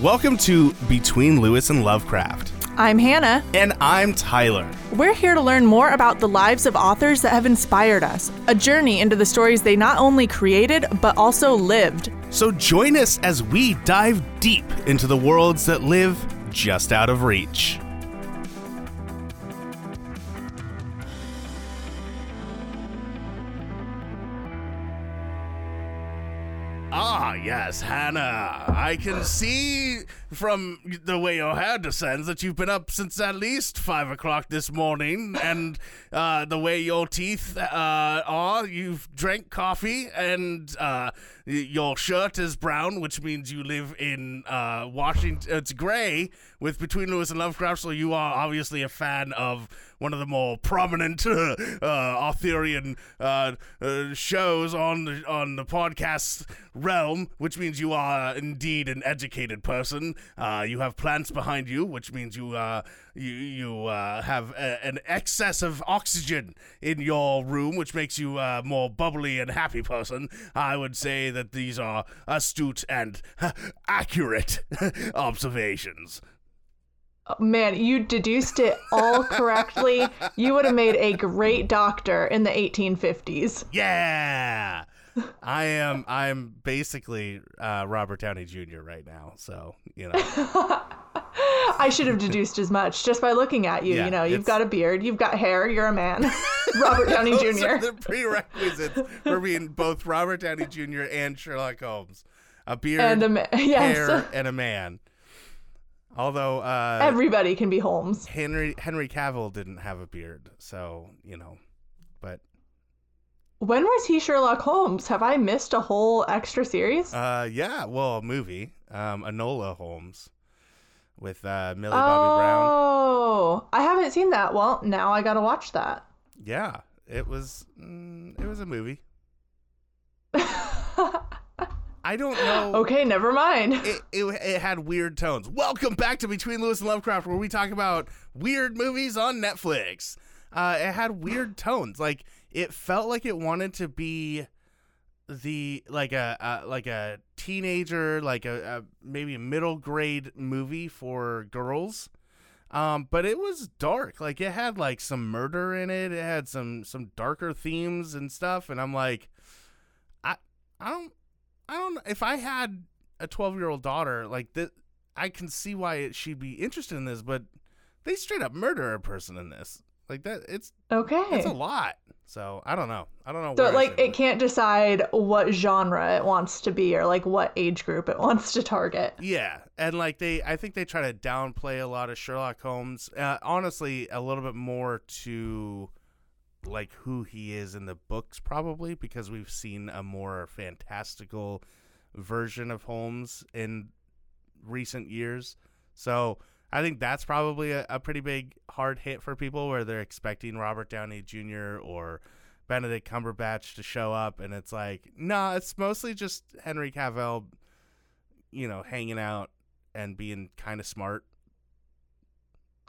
Welcome to Between Lewis and Lovecraft. I'm Hannah. And I'm Tyler. We're here to learn more about the lives of authors that have inspired us, a journey into the stories they not only created, but also lived. So join us as we dive deep into the worlds that live just out of reach. Yes, Hannah. I can see from the way your hair descends that you've been up since at least five o'clock this morning, and uh, the way your teeth uh, are, you've drank coffee, and uh, your shirt is brown, which means you live in uh, Washington. It's gray with Between Lewis and Lovecraft, so you are obviously a fan of one of the more prominent uh, Arthurian uh, shows on the on the podcast realm, which means you are indeed an educated person. Uh, you have plants behind you, which means you uh, you you uh, have a, an excess of oxygen in your room, which makes you a more bubbly and happy person. I would say that these are astute and accurate observations. Man, you deduced it all correctly. you would have made a great doctor in the 1850s. Yeah. I am I'm basically uh, Robert Downey Jr. right now, so you know. I should have deduced as much just by looking at you. Yeah, you know, you've it's- got a beard, you've got hair, you're a man. Robert Downey Those are Jr. the prerequisites for being both Robert Downey Jr. and Sherlock Holmes. A beard, And a ma- yes. hair, and a man. Although uh, Everybody can be Holmes. Henry Henry Cavill didn't have a beard, so you know. When was he Sherlock Holmes? Have I missed a whole extra series? uh, yeah, well, a movie, um, Enola Holmes, with uh, Millie Bobby Brown. oh, I haven't seen that. Well, now I gotta watch that. Yeah, it was mm, it was a movie. I don't know. Okay, never mind. It, it, it had weird tones. Welcome back to Between Lewis and Lovecraft, where we talk about weird movies on Netflix. Uh, it had weird tones. Like it felt like it wanted to be the like a, a like a teenager, like a, a maybe a middle grade movie for girls. Um, but it was dark. Like it had like some murder in it. It had some some darker themes and stuff. And I'm like, I I don't I don't if I had a 12 year old daughter like that. I can see why she'd be interested in this, but they straight up murder a person in this. Like that, it's Okay. it's a lot. So I don't know. I don't know. So like it can't decide what genre it wants to be or like what age group it wants to target. Yeah, and like they, I think they try to downplay a lot of Sherlock Holmes. Uh, honestly, a little bit more to like who he is in the books, probably because we've seen a more fantastical version of Holmes in recent years. So I think that's probably a, a pretty big hard hit for people where they're expecting Robert Downey Jr. or Benedict Cumberbatch to show up, and it's like, nah, it's mostly just Henry Cavill, you know, hanging out and being kind of smart.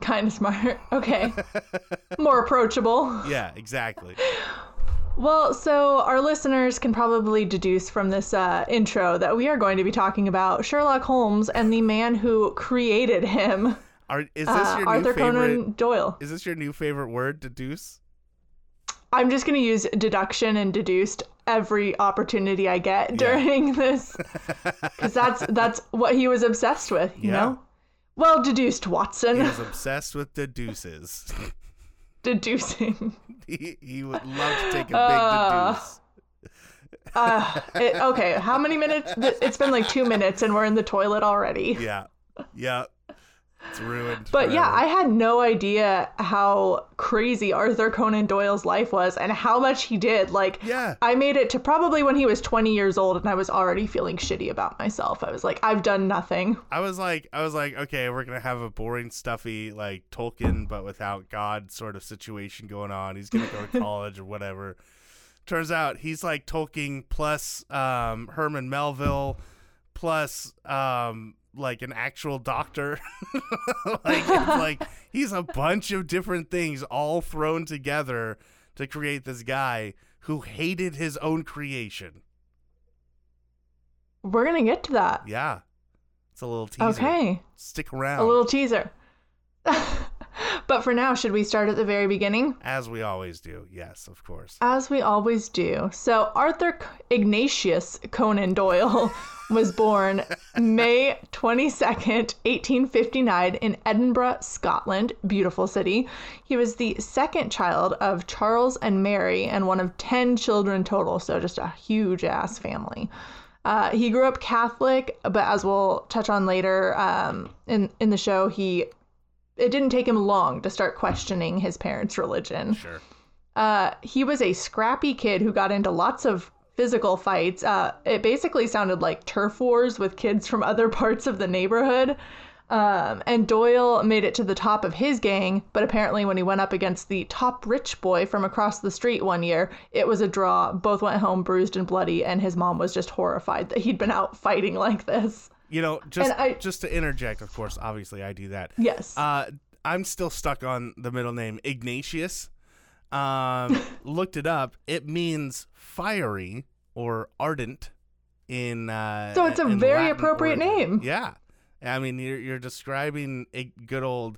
Kind of smart. Okay. More approachable. yeah, exactly. Well, so our listeners can probably deduce from this uh, intro that we are going to be talking about Sherlock Holmes and the man who created him, Are, is this uh, your Arthur new favorite? Conan Doyle. Is this your new favorite word, deduce? I'm just going to use deduction and deduced every opportunity I get during this because that's that's what he was obsessed with, you Yeah. know. Well, deduced, Watson. He was obsessed with deduces. Deducing. he, he would love to take a big Uh, deduce. Uh, it, okay, how many minutes? It's been like two minutes, and we're in the toilet already. Yeah, yeah. It's ruined. But yeah. I had no idea how crazy Arthur Conan Doyle's life was and how much he did. Like, Yeah. I made it to probably when he was 20 years old, and I was already feeling shitty about myself. I was like, I've done nothing. I was like, I was like, okay, we're gonna have a boring, stuffy like Tolkien, but without God sort of situation going on. He's gonna go to college or whatever. Turns out he's like Tolkien plus um, Herman Melville plus um, like an actual doctor. like like he's a bunch of different things all thrown together to create this guy who hated his own creation. We're gonna get to that. Yeah. It's a little teaser. Okay. Stick around. A little teaser. but for now, should we start at the very beginning? As we always do. Yes, of course. As we always do. So, Arthur Ignatius Conan Doyle was born May 22nd, 1859, in Edinburgh, Scotland. Beautiful city. He was the second child of Charles and Mary and one of 10 children total, so just a huge ass family. Uh, he grew up Catholic, but as we'll touch on later um, in in the show, he it didn't take him long to start questioning his parents' religion. Sure. Uh, he was a scrappy kid who got into lots of physical fights. Uh, it basically sounded like turf wars with kids from other parts of the neighborhood. Um, and Doyle made it to the top of his gang, but apparently, when he went up against the top rich boy from across the street one year, it was a draw. Both went home bruised and bloody, and his mom was just horrified that he'd been out fighting like this. You know, just I- just to interject, of course, obviously I do that. Yes. Uh, I'm still stuck on the middle name Ignatius. Um, looked it up. It means fiery or ardent in. Uh, So it's a very Latin appropriate name. Yeah, I mean you're you're describing a good old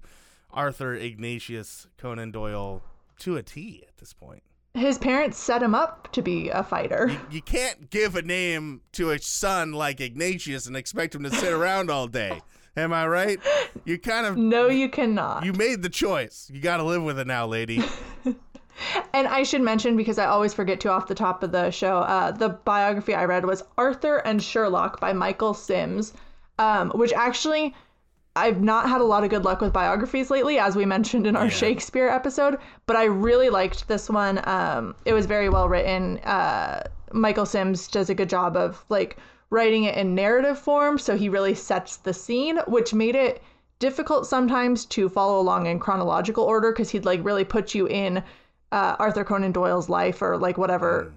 Arthur Ignatius Conan Doyle to a T at this point. His parents set him up to be a fighter. You, you can't give a name to a son like Ignatius and expect him to sit around all day. Am I right? You kind of No, you cannot. you made the choice. You got to live with it now, lady. And I should mention, because I always forget to off the top of the show, uh, the biography I read was Arthur and Sherlock by Michael Sims, um, which actually I've not had a lot of good luck with biographies lately, as we mentioned in our Yeah. Shakespeare episode, but I really liked this one. Um, it was very well written. Uh, Michael Sims does a good job of like writing it in narrative form, so he really sets the scene, which made it difficult sometimes to follow along in chronological order because he'd like really put you in uh, Arthur Conan Doyle's life or like whatever.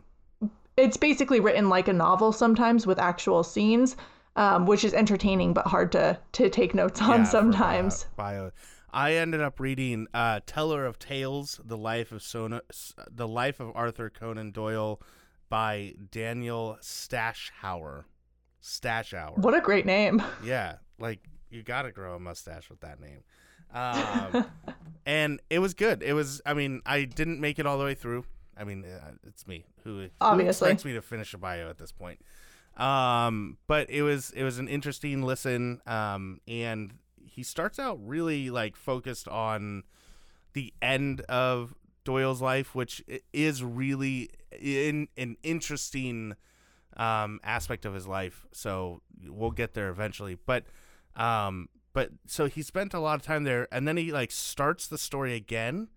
It's basically written like a novel sometimes with actual scenes, um, which is entertaining but hard to to take notes on Yeah, sometimes. bio. I ended up reading uh, "Teller of Tales: The Life of Sona, The Life of Arthur Conan Doyle" by Daniel Stashower. Stashower. What a great name. Yeah, like you got to grow a mustache with that name. Um, and it was good. It was. I mean, I didn't make it all the way through. I mean, uh, it's me who, who Obviously. expects me to finish a bio at this point. Um, but it was it was an interesting listen. Um, and he starts out really like focused on the end of Doyle's life, which is really in an interesting um, aspect of his life. So we'll get there eventually. But um, but so he spent a lot of time there, and then he like starts the story again,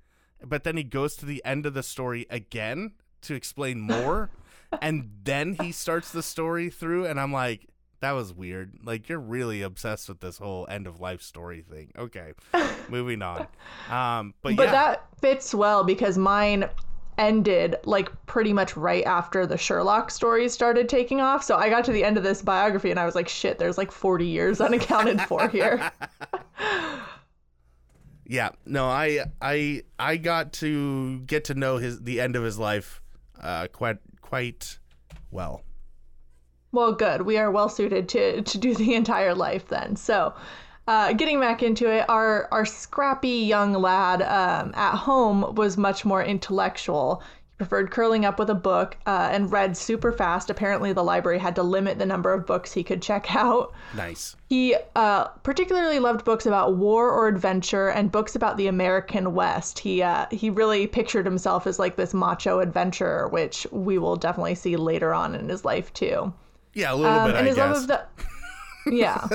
but then he goes to the end of the story again to explain more, and then he starts the story through, and I'm like. That was weird. Like you're really obsessed with this whole end of life story thing. Okay, moving on. Um, but, yeah. But yeah, that fits well because mine ended like pretty much right after the Sherlock stories started taking off. So I got to the end of this biography and I was like, shit, there's like 40 years unaccounted for here. Yeah, no, I I I got to get to know his the end of his life uh quite quite well. Well, good. We are well suited to to do the entire life then. So, uh, getting back into it, our our scrappy young lad um, at home was much more intellectual. Preferred curling up with a book uh, and read super fast. Apparently, the library had to limit the number of books he could check out. Nice. He uh, particularly loved books about war or adventure and books about the American West. He uh, he really pictured himself as like this macho adventurer, which we will definitely see later on in his life too. Yeah, a little Um, bit and I his guess. love of the yeah.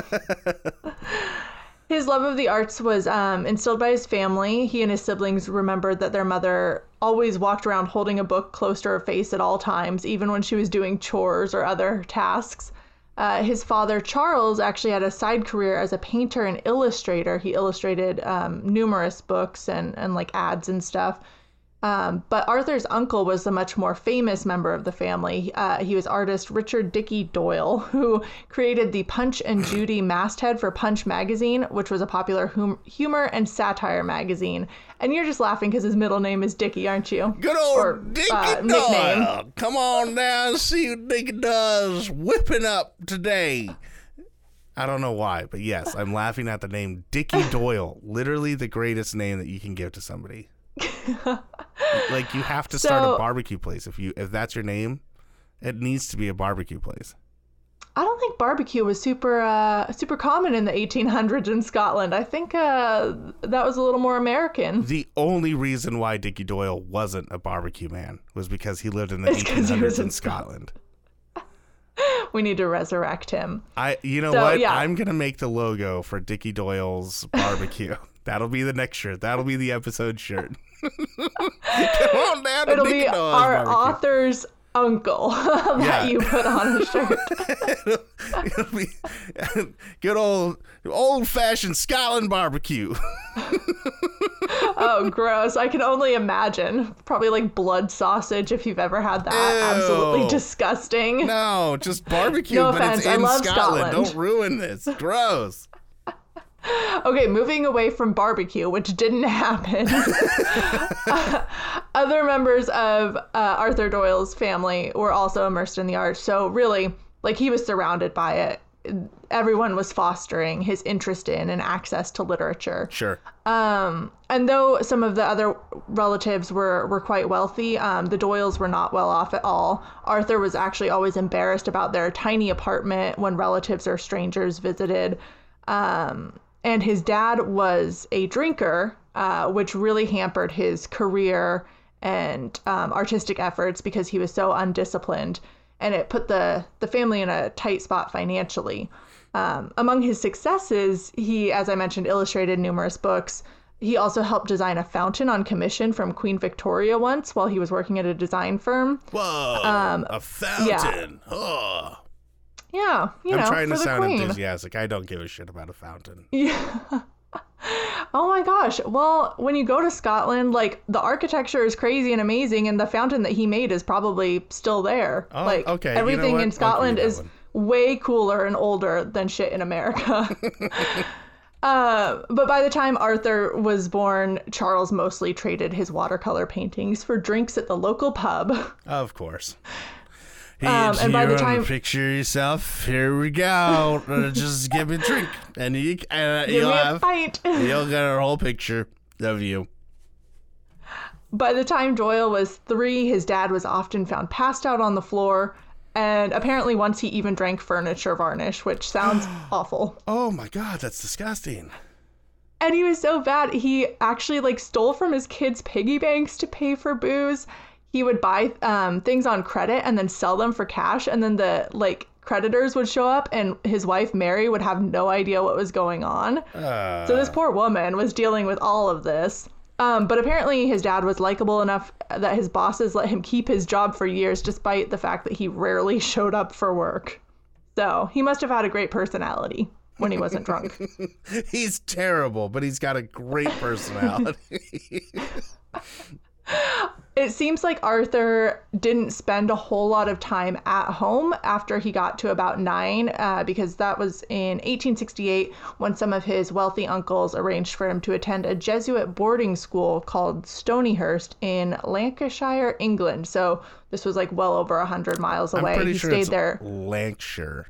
his love of the arts was um, instilled by his family. He and his siblings remembered that their mother always walked around holding a book close to her face at all times, even when she was doing chores or other tasks. Uh, his father, Charles, actually had a side career as a painter and illustrator. He illustrated um, numerous books and, and like ads and stuff. Um, but Arthur's uncle was a much more famous member of the family. Uh, he was artist Richard Dickey Doyle, who created the Punch and Judy masthead for Punch magazine, which was a popular hum- humor and satire magazine. And you're just laughing because his middle name is Dickey, aren't you? Good old or, Dickie uh, Doyle. Come on down and see what Dickie does whipping up today. I don't know why, but yes, I'm laughing at the name Dickie Doyle. Literally the greatest name that you can give to somebody. like you have to start So- a barbecue place if you if that's your name. It needs to be a barbecue place. I don't think barbecue was super uh, super common in the 1800s in Scotland. I think uh, that was a little more American. The only reason why Dickie Doyle wasn't a barbecue man was because he lived in the It's 'cause he 1800s was in in Scotland. We need to resurrect him. I, you know So, what? yeah. I'm gonna make the logo for Dickie Doyle's barbecue. That'll be the next shirt. That'll be the episode shirt. Come on down to It'll be our barbecue. author's uncle that Yeah. you put on a shirt. It'll be good old old fashioned Scotland barbecue. oh, gross. I can only imagine. Probably like blood sausage if you've ever had that. Absolutely disgusting. No, just barbecue, No but offense, it's I in love Scotland. Scotland. Don't ruin this. Gross. Okay, moving away from barbecue, which didn't happen. Other members of uh, Arthur Doyle's family were also immersed in the arts. So, really, like he was surrounded by it. Everyone was fostering his interest in and access to literature. Sure. Um, and though some of the other relatives were, were quite wealthy, um, the Doyles were not well off at all. Arthur was actually always embarrassed about their tiny apartment when relatives or strangers visited. Um, and his dad was a drinker, uh, which really hampered his career and um, artistic efforts because he was so undisciplined. And it put the, the family in a tight spot financially. Um, among his successes, he, as I mentioned, illustrated numerous books. He also helped design a fountain on commission from Queen Victoria once while he was working at a design firm. Whoa. Um, a fountain. Oh. Yeah, you I'm know, trying for to the sound queen. enthusiastic. I don't give a shit about a fountain. Yeah. Oh my gosh. Well, when you go to Scotland, like the architecture is crazy and amazing, and the fountain that he made is probably still there. Oh, like okay, you know everything in Scotland is way cooler and older than shit in America. uh, but by the time Arthur was born, Charles mostly traded his watercolor paintings for drinks at the local pub. Of course. Um, and by the time- picture yourself, here we go. Uh, Just give me a drink, and you, uh, Give you'll have you'll get a whole picture of you. By the time Doyle was three, his dad was often found passed out on the floor, and apparently once he even drank furniture varnish, which sounds awful. Oh my god, that's disgusting. And he was so bad, he actually like stole from his kids' piggy banks to pay for booze. He would buy um, things on credit and then sell them for cash, and then the like creditors would show up, and his wife Mary would have no idea what was going on. Uh, So this poor woman was dealing with all of this. Um, but apparently his dad was likable enough that his bosses let him keep his job for years despite the fact that he rarely showed up for work. So he must have had a great personality when he wasn't drunk. he's terrible, but he's got a great personality. It seems like Arthur didn't spend a whole lot of time at home after he got to about nine, uh, because that was in 1868 when some of his wealthy uncles arranged for him to attend a Jesuit boarding school called Stonyhurst in Lancashire, England. So this was like well over 100 miles I'm away. he sure stayed there. Lancashire.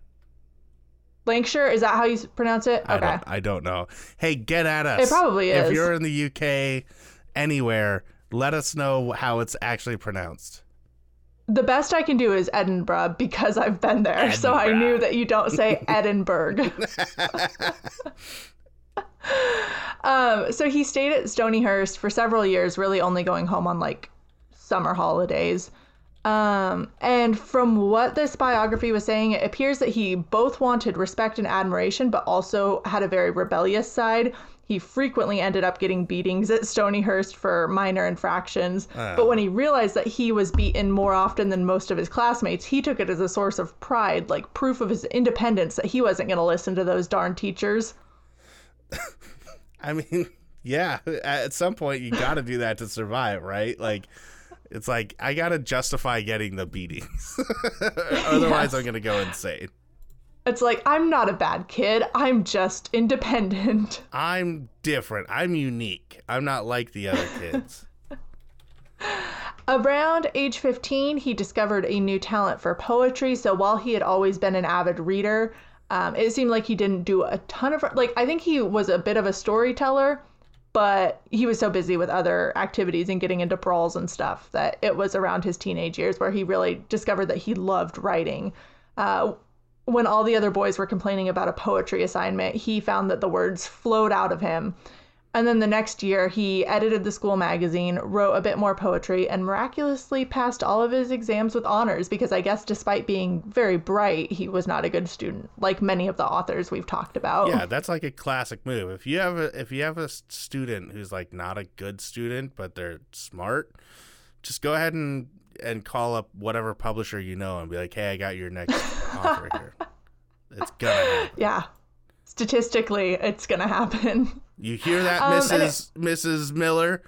Lancashire, is that how you pronounce it? I Okay. don't, I don't know. Hey, get at us. It probably is. If you're in the UK, anywhere, let us know how it's actually pronounced. The best I can do is Edinburgh because I've been there. So I knew that you don't say Edinburgh. um, so he stayed at Stonyhurst for several years, really only going home on like summer holidays. Um, and from what this biography was saying, it appears that he both wanted respect and admiration, but also had a very rebellious side. He frequently ended up getting beatings at Stonyhurst for minor infractions. Oh, but when he realized that he was beaten more often than most of his classmates, he took it as a source of pride, like proof of his independence that he wasn't going to listen to those darn teachers. I mean, yeah, at some point you got to do that to survive, right? Like, it's like I got to justify getting the beatings. Otherwise, Yes. I'm going to go insane. It's like, I'm not a bad kid, I'm just independent. I'm different. I'm unique. I'm not like the other kids. Around age 15, he discovered a new talent for poetry. So while he had always been an avid reader, Um, it seemed like he didn't do a ton of like I think he was a bit of a storyteller, but he was so busy with other activities and getting into brawls and stuff that it was around his teenage years where he really discovered that he loved writing. Uh, when all the other boys were complaining about a poetry assignment, he found that the words flowed out of him and then the next year, he edited the school magazine, wrote a bit more poetry, and miraculously passed all of his exams with honors because I guess despite being very bright, he was not a good student, like many of the authors we've talked about. Yeah, that's like a classic move. If you have a if you have a student who's like not a good student but they're smart, just go ahead and and call up whatever publisher you know and be like, "Hey, I got your next offer here." It's gonna happen. Yeah. Statistically, it's gonna happen. You hear that, um, Mrs. It, Mrs. Miller?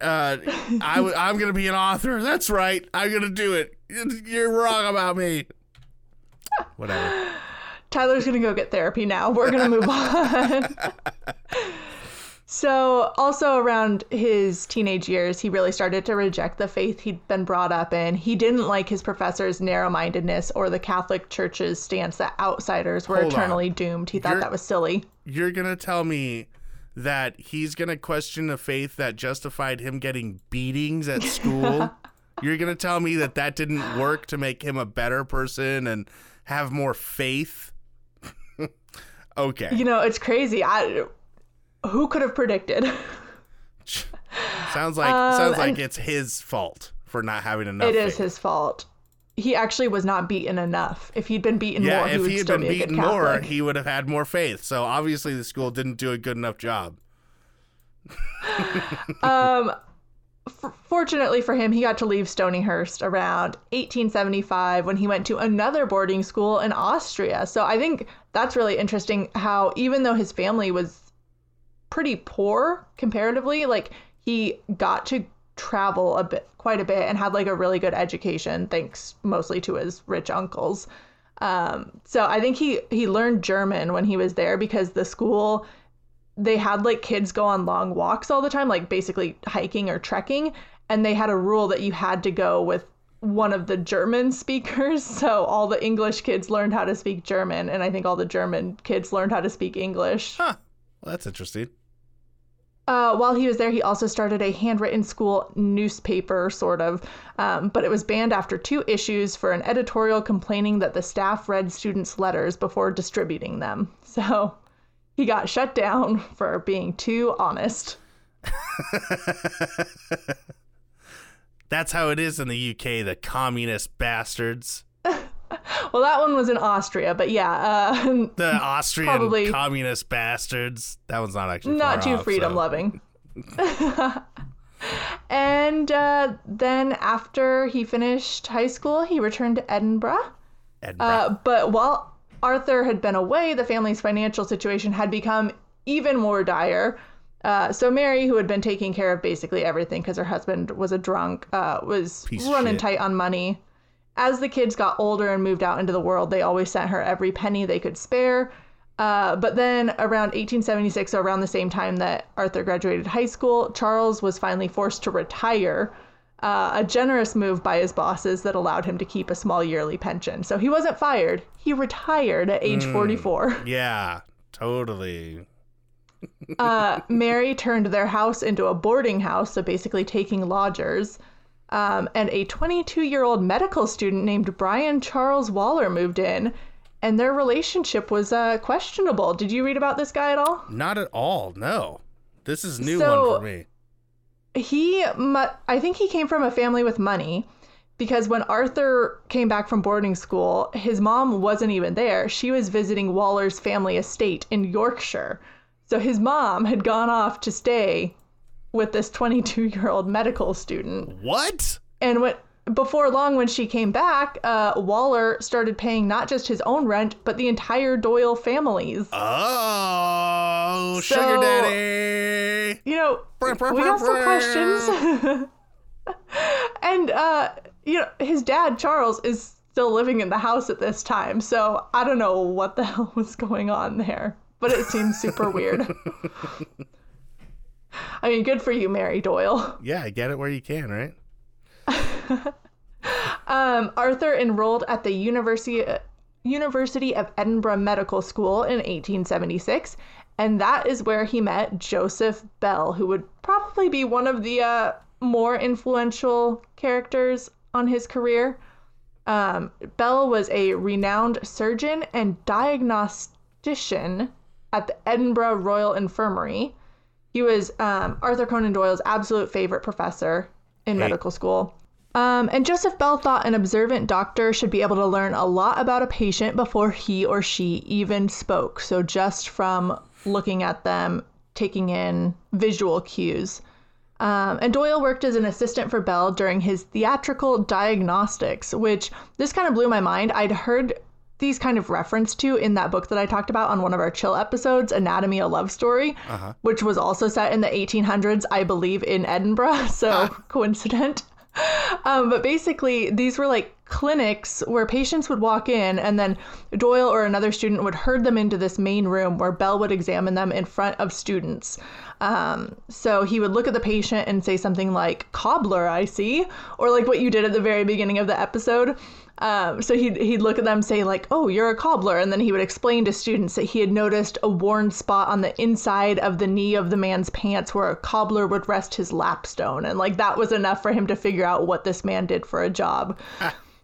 Uh, I, I'm going to be an author. That's right. I'm going to do it. You're wrong about me. Whatever. Tyler's going to go get therapy now. We're going to move on. So, also around his teenage years, he really started to reject the faith he'd been brought up in. He didn't like his professor's narrow mindedness or the Catholic Church's stance that outsiders were Hold eternally on. doomed. He thought you're, that was silly. You're going to tell me that he's going to question a faith that justified him getting beatings at school. You're going to tell me that that didn't work to make him a better person and have more faith? okay. You know, it's crazy. I who could have predicted? sounds like um, sounds like it's his fault for not having enough. It faith. is his fault. He actually was not beaten enough. If he'd been beaten yeah, more, he would he had been be beaten more, he would have had more faith. So obviously, the school didn't do a good enough job. um, f- fortunately for him, he got to leave Stonyhurst around 1875 when he went to another boarding school in Austria. So I think that's really interesting. How even though his family was pretty poor comparatively, like he got to travel a bit quite a bit and had like a really good education thanks mostly to his rich uncles um, so i think he he learned german when he was there because the school they had like kids go on long walks all the time like basically hiking or trekking and they had a rule that you had to go with one of the German speakers. So all the English kids learned how to speak German, and I think all the German kids learned how to speak English. Huh. Well, that's interesting. Uh, while he was there, he also started a handwritten school newspaper, sort of, um, but it was banned after two issues for an editorial complaining that the staff read students' letters before distributing them. So he got shut down for being too honest. That's how it is in the UK, the communist bastards. well, that one was in Austria, but yeah, uh, the Austrian probably communist bastards. That one's not actually not too off, freedom so. loving. and uh, then after he finished high school, he returned to Edinburgh. Edinburgh. Uh, but while Arthur had been away, the family's financial situation had become even more dire. Uh, so Mary, who had been taking care of basically everything because her husband was a drunk, uh, was Piece running tight on money. As the kids got older and moved out into the world, they always sent her every penny they could spare. Uh, but then around 1876, so around the same time that Arthur graduated high school, Charles was finally forced to retire. Uh, a generous move by his bosses that allowed him to keep a small yearly pension. So he wasn't fired, he retired at age mm, 44. Yeah, totally. uh, Mary turned their house into a boarding house, so basically taking lodgers. Um, and a 22 year old medical student named Bryan Charles Waller moved in, and their relationship was uh, questionable. Did you read about this guy at all? Not at all. No, this is new so, one for me. He, I think he came from a family with money because when Arthur came back from boarding school, his mom wasn't even there. She was visiting Waller's family estate in Yorkshire. So his mom had gone off to stay with this 22 year old medical student. What? And what before long, when she came back, uh, Waller started paying not just his own rent, but the entire Doyle family's. Oh, so, sugar daddy! You know, we got some questions. and uh, you know, his dad Charles is still living in the house at this time, so I don't know what the hell was going on there, but it seems super weird. I mean, good for you, Mary Doyle. Yeah, get it where you can, right? um, Arthur enrolled at the University University of Edinburgh Medical School in 1876, and that is where he met Joseph Bell, who would probably be one of the uh, more influential characters on his career. Um, Bell was a renowned surgeon and diagnostician at the Edinburgh Royal Infirmary. He was um, Arthur Conan Doyle's absolute favorite professor in medical school. Um, and Joseph Bell thought an observant doctor should be able to learn a lot about a patient before he or she even spoke. So, just from looking at them, taking in visual cues. Um, and Doyle worked as an assistant for Bell during his theatrical diagnostics, which this kind of blew my mind. I'd heard these kind of referenced to in that book that I talked about on one of our chill episodes, Anatomy a Love Story, uh-huh. which was also set in the 1800s, I believe, in Edinburgh. So coincident. Um, but basically, these were like clinics where patients would walk in, and then Doyle or another student would herd them into this main room where Bell would examine them in front of students. Um, so he would look at the patient and say something like, Cobbler, I see, or like what you did at the very beginning of the episode. Um, so he'd, he'd look at them say like, oh, you're a cobbler. And then he would explain to students that he had noticed a worn spot on the inside of the knee of the man's pants where a cobbler would rest his lapstone. And like that was enough for him to figure out what this man did for a job.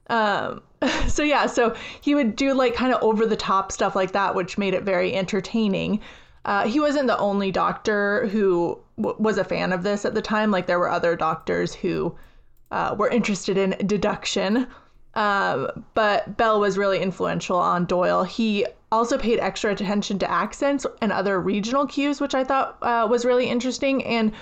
um, so yeah, so he would do like kind of over the top stuff like that, which made it very entertaining. Uh, he wasn't the only doctor who w- was a fan of this at the time. Like there were other doctors who uh, were interested in deduction. Um, but Bell was really influential on Doyle. He also paid extra attention to accents and other regional cues, which I thought uh, was really interesting. And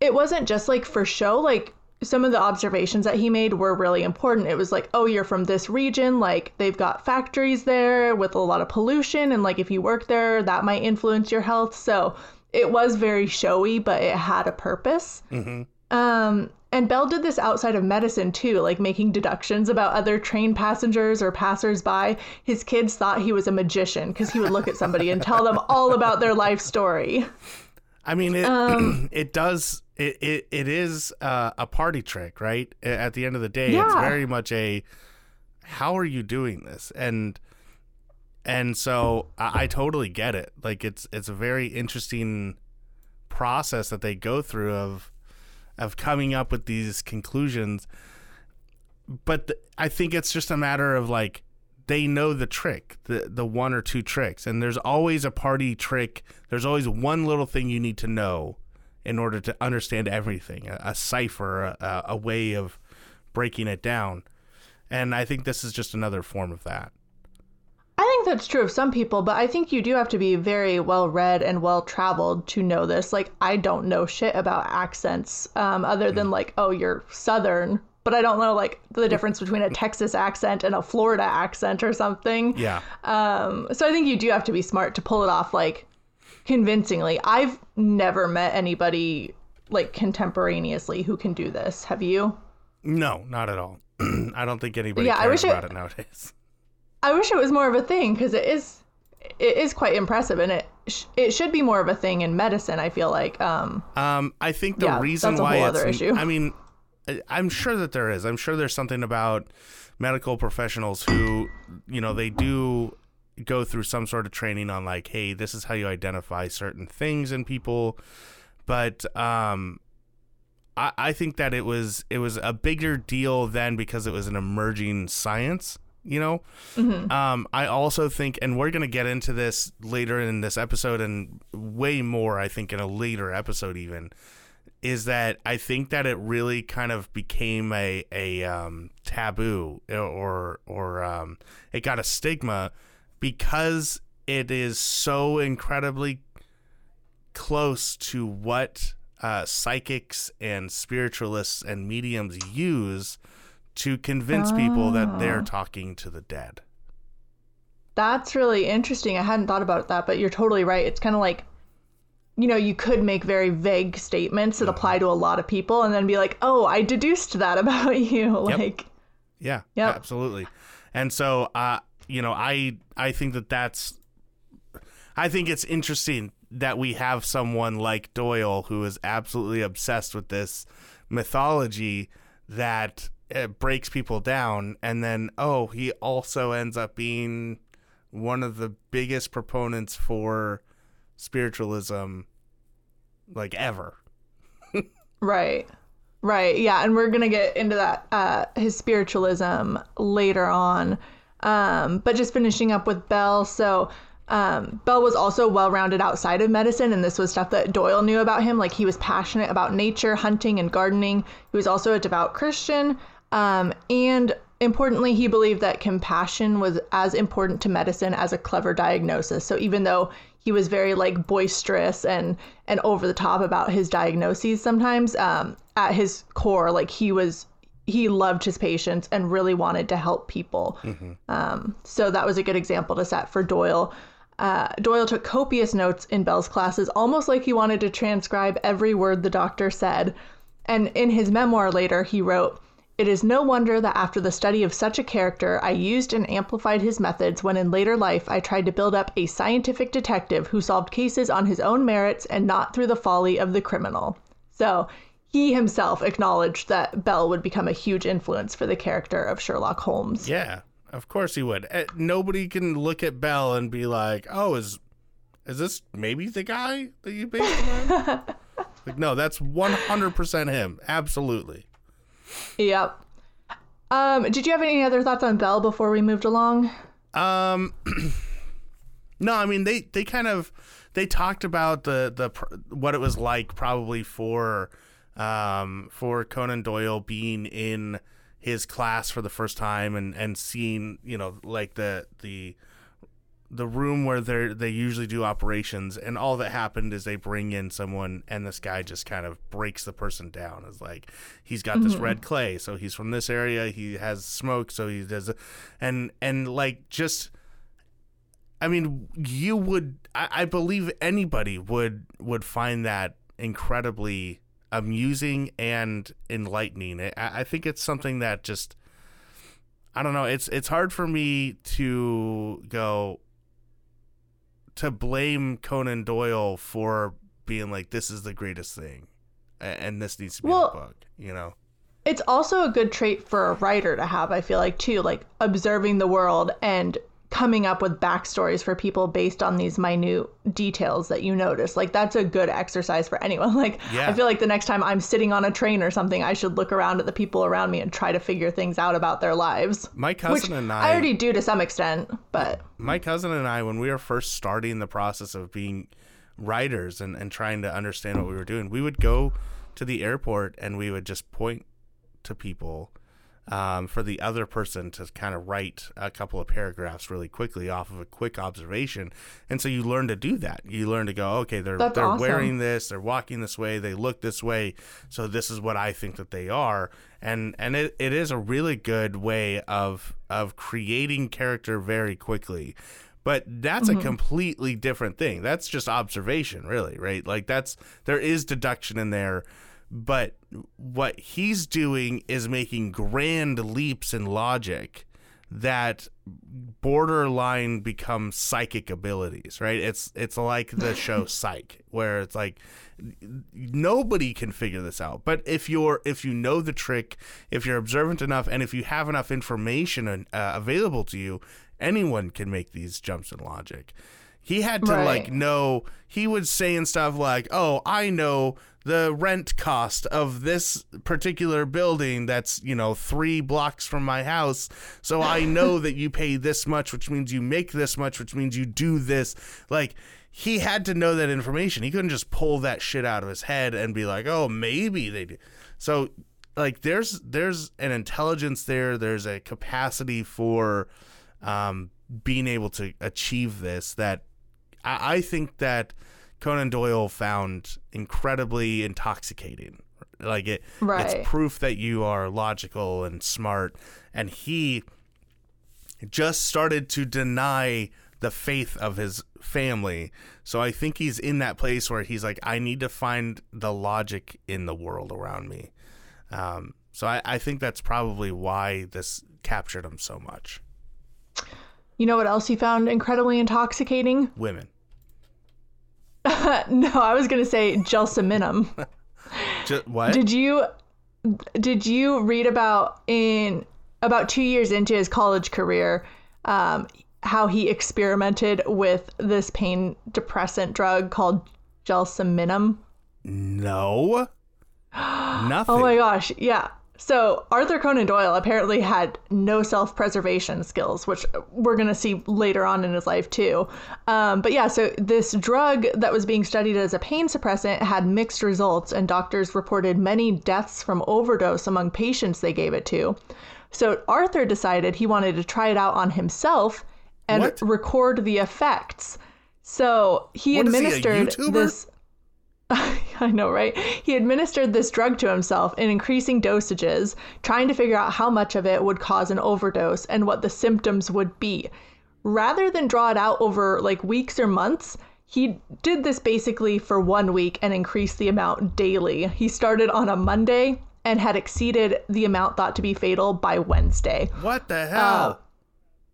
it wasn't just like for show, like some of the observations that he made were really important. It was like, oh, you're from this region, like they've got factories there with a lot of pollution, and like if you work there, that might influence your health. So it was very showy, but it had a purpose. Mm-hmm. Um, and Bell did this outside of medicine too, like making deductions about other train passengers or passersby. His kids thought he was a magician because he would look at somebody and tell them all about their life story. I mean, it um, it does it it, it is uh, a party trick, right? At the end of the day, yeah. it's very much a how are you doing this and and so I, I totally get it. Like it's it's a very interesting process that they go through of of coming up with these conclusions. But I think it's just a matter of like they know the trick, the the one or two tricks, and there's always a party trick. There's always one little thing you need to know in order to understand everything, a, a cipher, a, a way of breaking it down. And I think this is just another form of that. I think that's true of some people, but I think you do have to be very well read and well traveled to know this. Like, I don't know shit about accents um, other than, mm. like, oh, you're Southern, but I don't know, like, the difference between a Texas accent and a Florida accent or something. Yeah. Um, so I think you do have to be smart to pull it off, like, convincingly. I've never met anybody, like, contemporaneously who can do this. Have you? No, not at all. I don't think anybody yeah, cares I wish about it, it nowadays. I wish it was more of a thing because it is it is quite impressive and it sh- it should be more of a thing in medicine i feel like um um i think the yeah, reason why other it's i mean i'm sure that there is. I'm sure there's something about medical professionals who you know they do go through some sort of training on like hey this is how you identify certain things in people. But um I, I think that it was it was a bigger deal then because it was an emerging science you know mm-hmm. um, i also think and we're going to get into this later in this episode and way more i think in a later episode even is that i think that it really kind of became a a um, taboo or or um, it got a stigma because it is so incredibly close to what uh, psychics and spiritualists and mediums use to convince oh. people that they're ah. talking to the dead. That's really interesting. I hadn't thought about that, but you're totally right. It's kind of like, you know, you could make very vague statements that mm-hmm. apply to a lot of people and then be like, oh, I deduced that about you. Like, yep. yeah, yep. absolutely. And so, uh, you know, I, I think that that's, I think it's interesting that we have someone like Doyle who is absolutely obsessed with this mythology that uh, breaks people down, and then oh, he also ends up being one of the biggest proponents for spiritualism, like ever. Right. Right. Yeah, and we're gonna get into that uh, his spiritualism later on. Um, but just finishing up with Bell, so um, Bell was also well rounded outside of medicine, and this was stuff that Doyle knew about him. Like he was passionate about nature, hunting, and gardening. He was also a devout Christian. Um, and importantly, he believed that compassion was as important to medicine as a clever diagnosis. So even though he was very like boisterous and and over the top about his diagnoses sometimes, um, at his core, like he was he loved his patients and really wanted to help people. Mm-hmm. Um, so that was a good example to set for Doyle. Uh, Doyle took copious notes in Bell's classes, almost like he wanted to transcribe every word the doctor said. And in his memoir later, he wrote, It is no wonder that after the study of such a character, I used and amplified his methods when in later life I tried to build up a scientific detective who solved cases on his own merits and not through the folly of the criminal. So he himself acknowledged that Bell would become a huge influence for the character of Sherlock Holmes. Yeah. Of course he would. Eh, nobody can look at Bell and be like, "Oh, is is this maybe the guy that you based on?" like, no, that's one hundred percent him. Absolutely. Yep. Um, did you have any other thoughts on Bell before we moved along? Um, no, I mean they they kind of they talked about the the what it was like probably for um for Conan Doyle being in his class for the first time and and seeing you know like the the the room where they they usually do operations and all that happened is they bring in someone and this guy just kind of breaks the person down is like he's got mm-hmm. this red clay so he's from this area he has smoke so he does and and like just I mean you would I, I believe anybody would would find that incredibly amusing and enlightening. I, I think it's something that just I don't know. It's it's hard for me to go to blame Conan Doyle for being like this is the greatest thing, and this needs to be well, the book. You know. It's also a good trait for a writer to have. I feel like too, like observing the world and coming up with backstories for people based on these minute details that you notice. Like that's a good exercise for anyone. Like yeah. I feel like the next time I'm sitting on a train or something, I should look around at the people around me and try to figure things out about their lives. My cousin and I I already do to some extent, but my cousin and I when we were first starting the process of being writers and, and trying to understand what we were doing, we would go to the airport and we would just point to people um, for the other person to kind of write a couple of paragraphs really quickly off of a quick observation. And so you learn to do that. You learn to go, okay, they're That's they're awesome. wearing this, they're walking this way, they look this way, so this is what I think that they are. And and it, it is a really good way of of creating character very quickly. But that's mm-hmm. a completely different thing. That's just observation, really, right? Like that's there is deduction in there but what he's doing is making grand leaps in logic that borderline become psychic abilities right? It's it's like the show psych where it's like nobody can figure this out. But if you're if you know the trick if you're observant enough and if you have enough information uh, available to you anyone can make these jumps in logic. He had to right. like know he was saying stuff like oh i know the rent cost of this particular building that's, you know, three blocks from my house. So I know that you pay this much, which means you make this much, which means you do this. Like, he had to know that information. He couldn't just pull that shit out of his head and be like, oh, maybe they do. So, like, there's there's an intelligence there. There's a capacity for um, being able to achieve this that I, I think that Conan Doyle found incredibly intoxicating. Like it, right. it's proof that you are logical and smart. And he just started to deny the faith of his family. So I think he's in that place where he's like, I need to find the logic in the world around me. Um, so I, I think that's probably why this captured him so much. You know what else he found incredibly intoxicating? Women. no, I was gonna say gelsemium. what? Did you? did you read about in about two years into his college career um, how he experimented with this pain depressant drug called gelsemium? No. Nothing. Oh my gosh, yeah. So Arthur Conan Doyle apparently had no self-preservation skills, which we're gonna see later on in his life too. Um, but yeah, so this drug that was being studied as a pain suppressant had mixed results, and doctors reported many deaths from overdose among patients they gave it to. So Arthur decided he wanted to try it out on himself and What? record the effects. So he What he, administered YouTuber? this. I know, right? He administered this drug to himself in increasing dosages, trying to figure out how much of it would cause an overdose and what the symptoms would be. Rather than draw it out over like weeks or months, he did this basically for one week and increased the amount daily. He started on a Monday and had exceeded the amount thought to be fatal by Wednesday. What the uh, hell?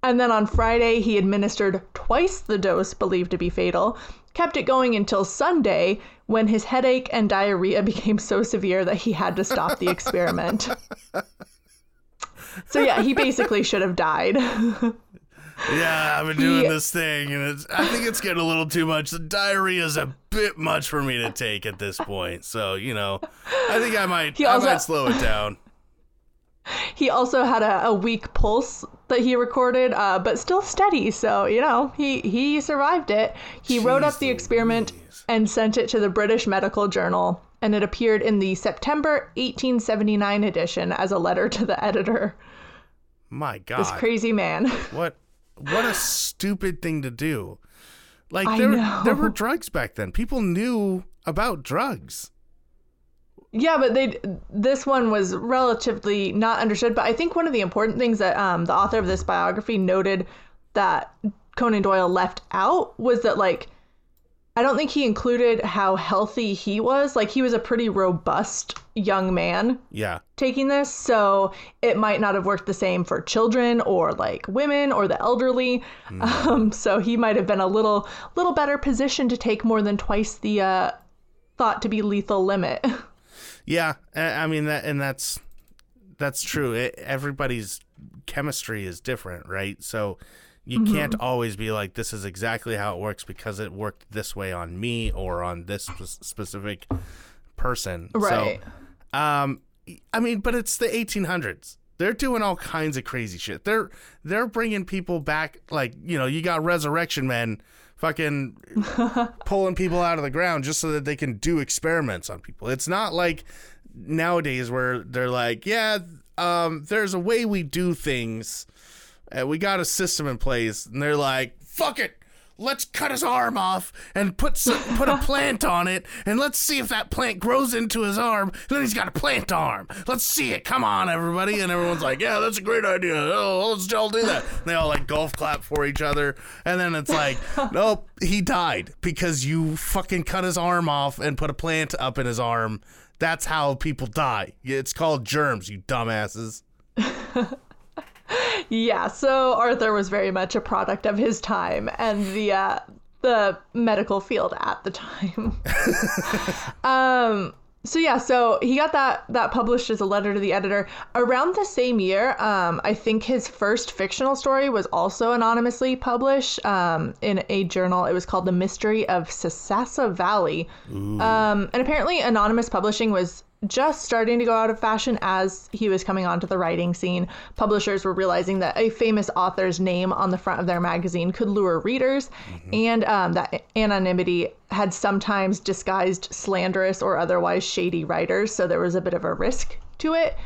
And then on Friday, he administered twice the dose believed to be fatal, kept it going until Sunday when his headache and diarrhea became so severe that he had to stop the experiment. so, yeah, he basically should have died. yeah, I've been doing he- this thing, and it's, I think it's getting a little too much. The diarrhea is a bit much for me to take at this point. So, you know, I think I might, He I might slow it down. he also had a, a weak pulse that he recorded, uh, but still steady. So, you know, he, he survived it. He wrote up the experiment. And sent it to the British Medical Journal, and it appeared in the September 1879 edition as a letter to the editor. My God. This crazy man. What what a stupid thing to do. Like I there know. there were drugs back then. People knew about drugs. Yeah, but they this one was relatively not understood. But I think one of the important things that um, the author of this biography noted that Conan Doyle left out was that like I don't think he included how healthy he was. Like he was a pretty robust young man Yeah. taking this, so it might not have worked the same for children or like women or the elderly. Um, so he might have been a little little better positioned to take more than twice the uh, thought to be lethal limit. Yeah, I I mean that and that's that's true. It, everybody's chemistry is different, right? So you can't always be like this is exactly how it works because it worked this way on me or on this sp- specific person. Right. So um I mean, but it's the 1800s. They're doing all kinds of crazy shit. They're they're bringing people back like, you know, you got resurrection men fucking pulling people out of the ground just so that they can do experiments on people. It's not like nowadays where they're like, yeah, um, there's a way we do things. Uh, we got a system in place, and they're like, fuck it. Let's cut his arm off and put some, put a plant on it, and let's see if that plant grows into his arm. Then he's got a plant arm. Let's see it. Come on, everybody! And everyone's like, "Yeah, that's a great idea. Oh, let's all do that." And they all like golf clap for each other, and then it's like, "Nope, he died because you fucking cut his arm off and put a plant up in his arm." That's how people die. It's called germs, you dumbasses. Yeah, so Arthur was very much a product of his time and the uh, the medical field at the time. um, so yeah, so he got that that published as a letter to the editor around the same year. Um, I think his first fictional story was also anonymously published um, in a journal. It was called The Mystery of Sasassa Valley. Um, and apparently, anonymous publishing was just starting to go out of fashion as he was coming onto the writing scene. Publishers were realizing that a famous author's name on the front of their magazine could lure readers, and um, that anonymity had sometimes disguised slanderous or otherwise shady writers, so there was a bit of a risk to it.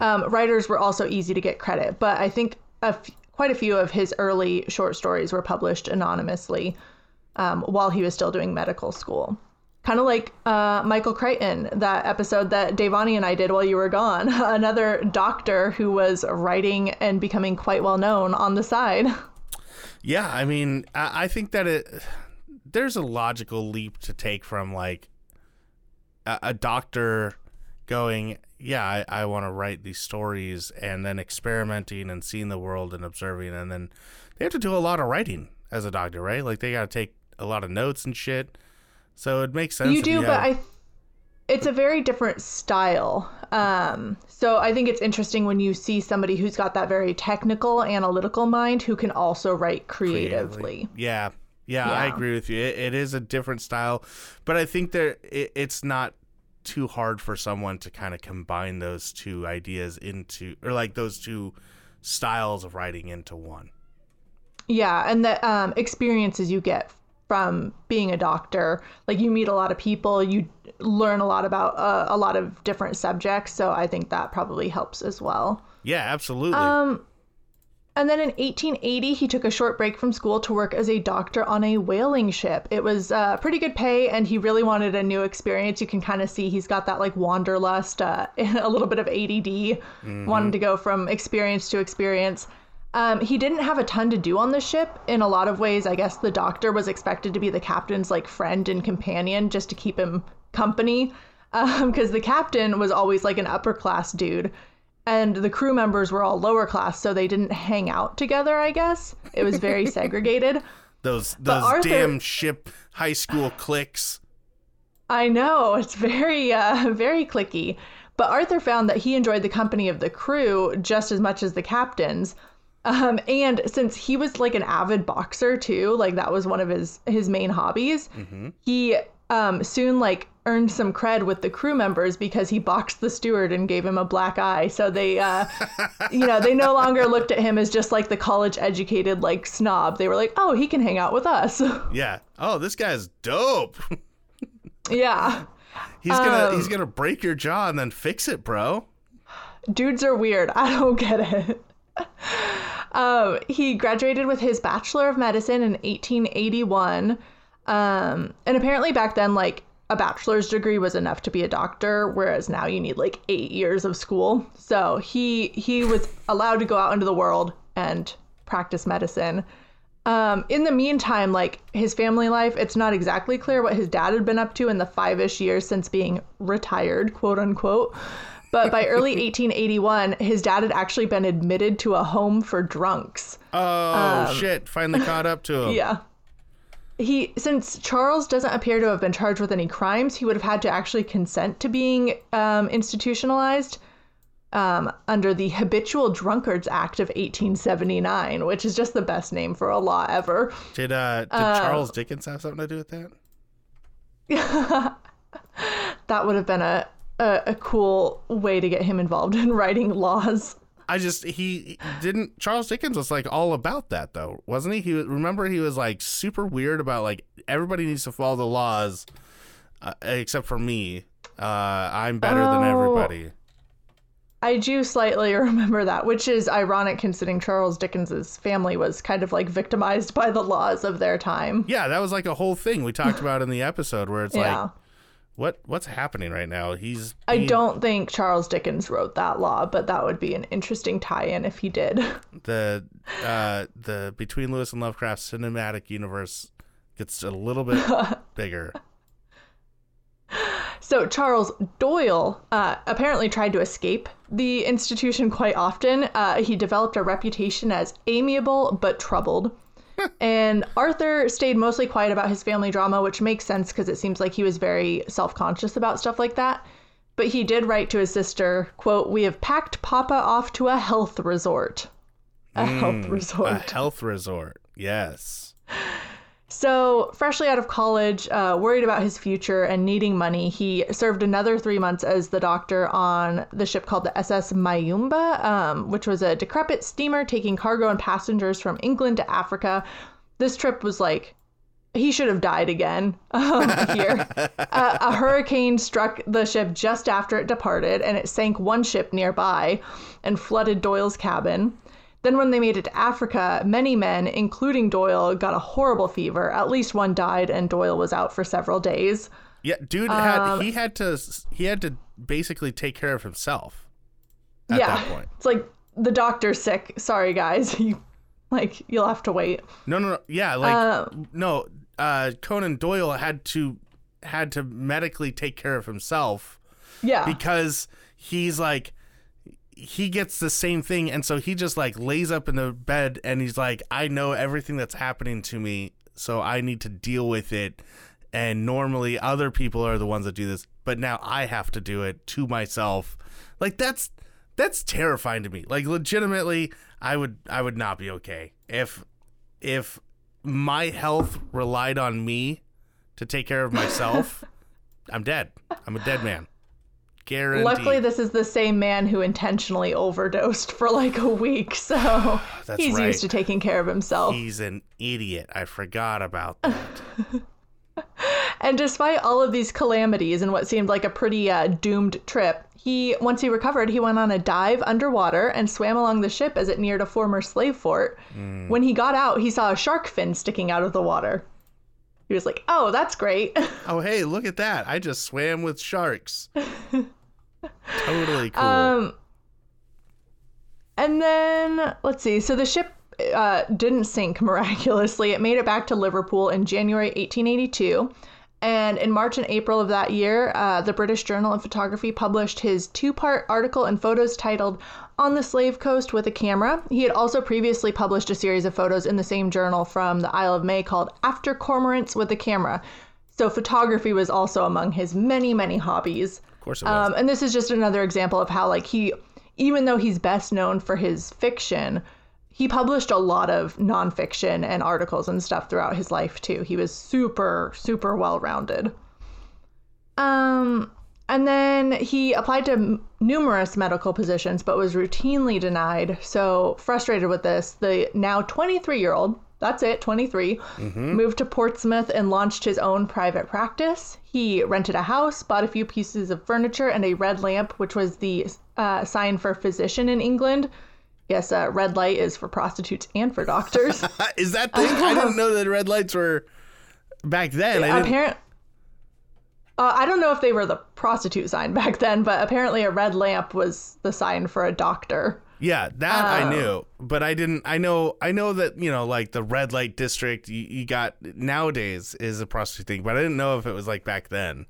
Um, writers were also easy to get credit, but I think a f- quite a few of his early short stories were published anonymously um, while he was still doing medical school. Kind of like uh, Michael Crichton, that episode that Davani and I did while you were gone. Another doctor who was writing and becoming quite well known on the side. Yeah, I mean, I, I think that it there's a logical leap to take from like a, a doctor going, yeah, I, I want to write these stories, and then experimenting and seeing the world and observing, and then they have to do a lot of writing as a doctor, right? Like they got to take a lot of notes and shit. So it makes sense. you do, but have- I it's a very different style. Um, so I think it's interesting when you see somebody who's got that very technical, analytical mind who can also write creatively. Yeah. Yeah, I agree with you. It, it is a different style, but I think there it, it's not too hard for someone to kind of combine those two ideas into or like those two styles of writing into one. Yeah, and the um, experiences you get from being a doctor, like you meet a lot of people, you learn a lot about uh, a lot of different subjects. So I think that probably helps as well. Yeah, absolutely. Um, and then in 1880, he took a short break from school to work as a doctor on a whaling ship. It was uh, pretty good pay, and he really wanted a new experience. You can kind of see he's got that like wanderlust, uh, a little bit of ADD, wanting to go from experience to experience. Um, he didn't have a ton to do on the ship. In a lot of ways, I guess the doctor was expected to be the captain's like friend and companion just to keep him company. Because the captain was always like an upper class dude and the crew members were all lower class, so they didn't hang out together, I guess. It was very segregated. those those Arthur- damn ship high school cliques. I know, it's very, uh, very clicky. But Arthur found that he enjoyed the company of the crew just as much as the captains. Um, and since he was like an avid boxer too, like that was one of his his main hobbies, he um, soon like earned some cred with the crew members because he boxed the steward and gave him a black eye. So they, uh, you know, they no longer looked at him as just like the college educated like snob. They were like, oh, he can hang out with us. Yeah. Oh, this guy's dope. yeah. He's gonna Um, he's gonna break your jaw and then fix it, bro. dudes are weird. I don't get it. um, he graduated with his Bachelor of Medicine in 1881. Um, and apparently back then, like, a bachelor's degree was enough to be a doctor, whereas now you need like eight years of school. So he he was allowed to go out into the world and practice medicine. Um, in the meantime, like his family life, it's not exactly clear what his dad had been up to in the five ish years since being retired, quote unquote. But by early 1881, his dad had actually been admitted to a home for drunks. Oh shit! Finally caught up to him. Um, Yeah. He since Charles doesn't appear to have been charged with any crimes, he would have had to actually consent to being um, institutionalized um, under the Habitual Drunkards Act of 1879, which is just the best name for a law ever. Did uh did Charles Dickens have something to do with that? That would have been a, a a cool way to get him involved in writing laws. I just he didn't Charles Dickens was like all about that though, wasn't he? He remember he was like super weird about like everybody needs to follow the laws uh, except for me. Uh, I'm better than Oh. everybody. I do slightly remember that, which is ironic considering Charles Dickens's family was kind of like victimized by the laws of their time. Yeah, that was like a whole thing we talked about in the episode where it's Yeah. like what what's happening right now? He's I don't think Charles Dickens wrote that law, but that would be an interesting tie-in if he did. the uh the between Lewis and Lovecraft cinematic universe gets a little bit bigger. So Charles Doyle uh, apparently tried to escape the institution quite often. Uh, he developed a reputation as amiable but troubled. And Arthur stayed mostly quiet about his family drama, which makes sense because it seems like he was very self-conscious about stuff like that. But he did write to his sister, quote, "We have packed Papa off to a health resort." A health mm, resort. A health resort. Yes. So, freshly out of college, uh, worried about his future and needing money, he served another three months as the doctor on the ship called the SS Mayumba, um, which was a decrepit steamer taking cargo and passengers from England to Africa. This trip was like, he should have died again um, here. uh, a hurricane struck the ship just after it departed, and it sank one ship nearby and flooded Doyle's cabin. Then, when they made it to Africa, many men, including Doyle, got a horrible fever. At least one died, and Doyle was out for several days. Yeah, dude had Um, he had to he had to basically take care of himself at yeah, that point. it's like the doctor's sick. Sorry, guys. You like you'll have to wait. No, no, no. Yeah, like Uh, no. Uh, Conan Doyle had to had to medically take care of himself Yeah, because he's like he gets the same thing, and so he just like lays up in the bed and he's like, I know everything that's happening to me, so I need to deal with it and normally other people are the ones that do this, but now I have to do it to myself. Like that's that's terrifying to me. Like legitimately, I would I would not be okay if if my health relied on me to take care of myself. I'm dead. I'm a dead man. Guaranteed. Luckily, this is the same man who intentionally overdosed for like a week, so That's he's right. used to taking care of himself. He's an idiot. I forgot about that. And despite all of these calamities and what seemed like a pretty uh, doomed trip, he once he recovered, he went on a dive underwater and swam along the ship as it neared a former slave fort. When he got out, he saw a shark fin sticking out of the water. He was like, "Oh, that's great." oh, hey, look at that. I just swam with sharks. totally cool. Um, and then let's see. So the ship uh, didn't sink miraculously. It made it back to Liverpool in January 1882. And in March and April of that year, uh, the British Journal of Photography published his two part article and photos titled On the Slave Coast with a Camera. He had also previously published a series of photos in the same journal from the Isle of May called After Cormorants with a Camera. So photography was also among his many, many hobbies. of course it was. Um, and this is just another example of how, like, he, even though he's best known for his fiction, he published a lot of nonfiction and articles and stuff throughout his life too. He was super, super well rounded. Um, and then he applied to m- numerous medical positions, but was routinely denied. So frustrated with this, the now 23 year old, that's it, 23, moved to Portsmouth and launched his own private practice. He rented a house, bought a few pieces of furniture, and a red lamp, which was the uh, sign for physician in England. Yes, uh, red light is for prostitutes and for doctors. Is that thing? I didn't know that red lights were back then. I didn't. Apparent. Uh, I don't know if they were the prostitute sign back then, but apparently a red lamp was the sign for a doctor. Yeah, that. I knew, but I didn't. I know. I know that you know, like the red light district. You, you got nowadays is a prostitute thing, but I didn't know if it was like back then.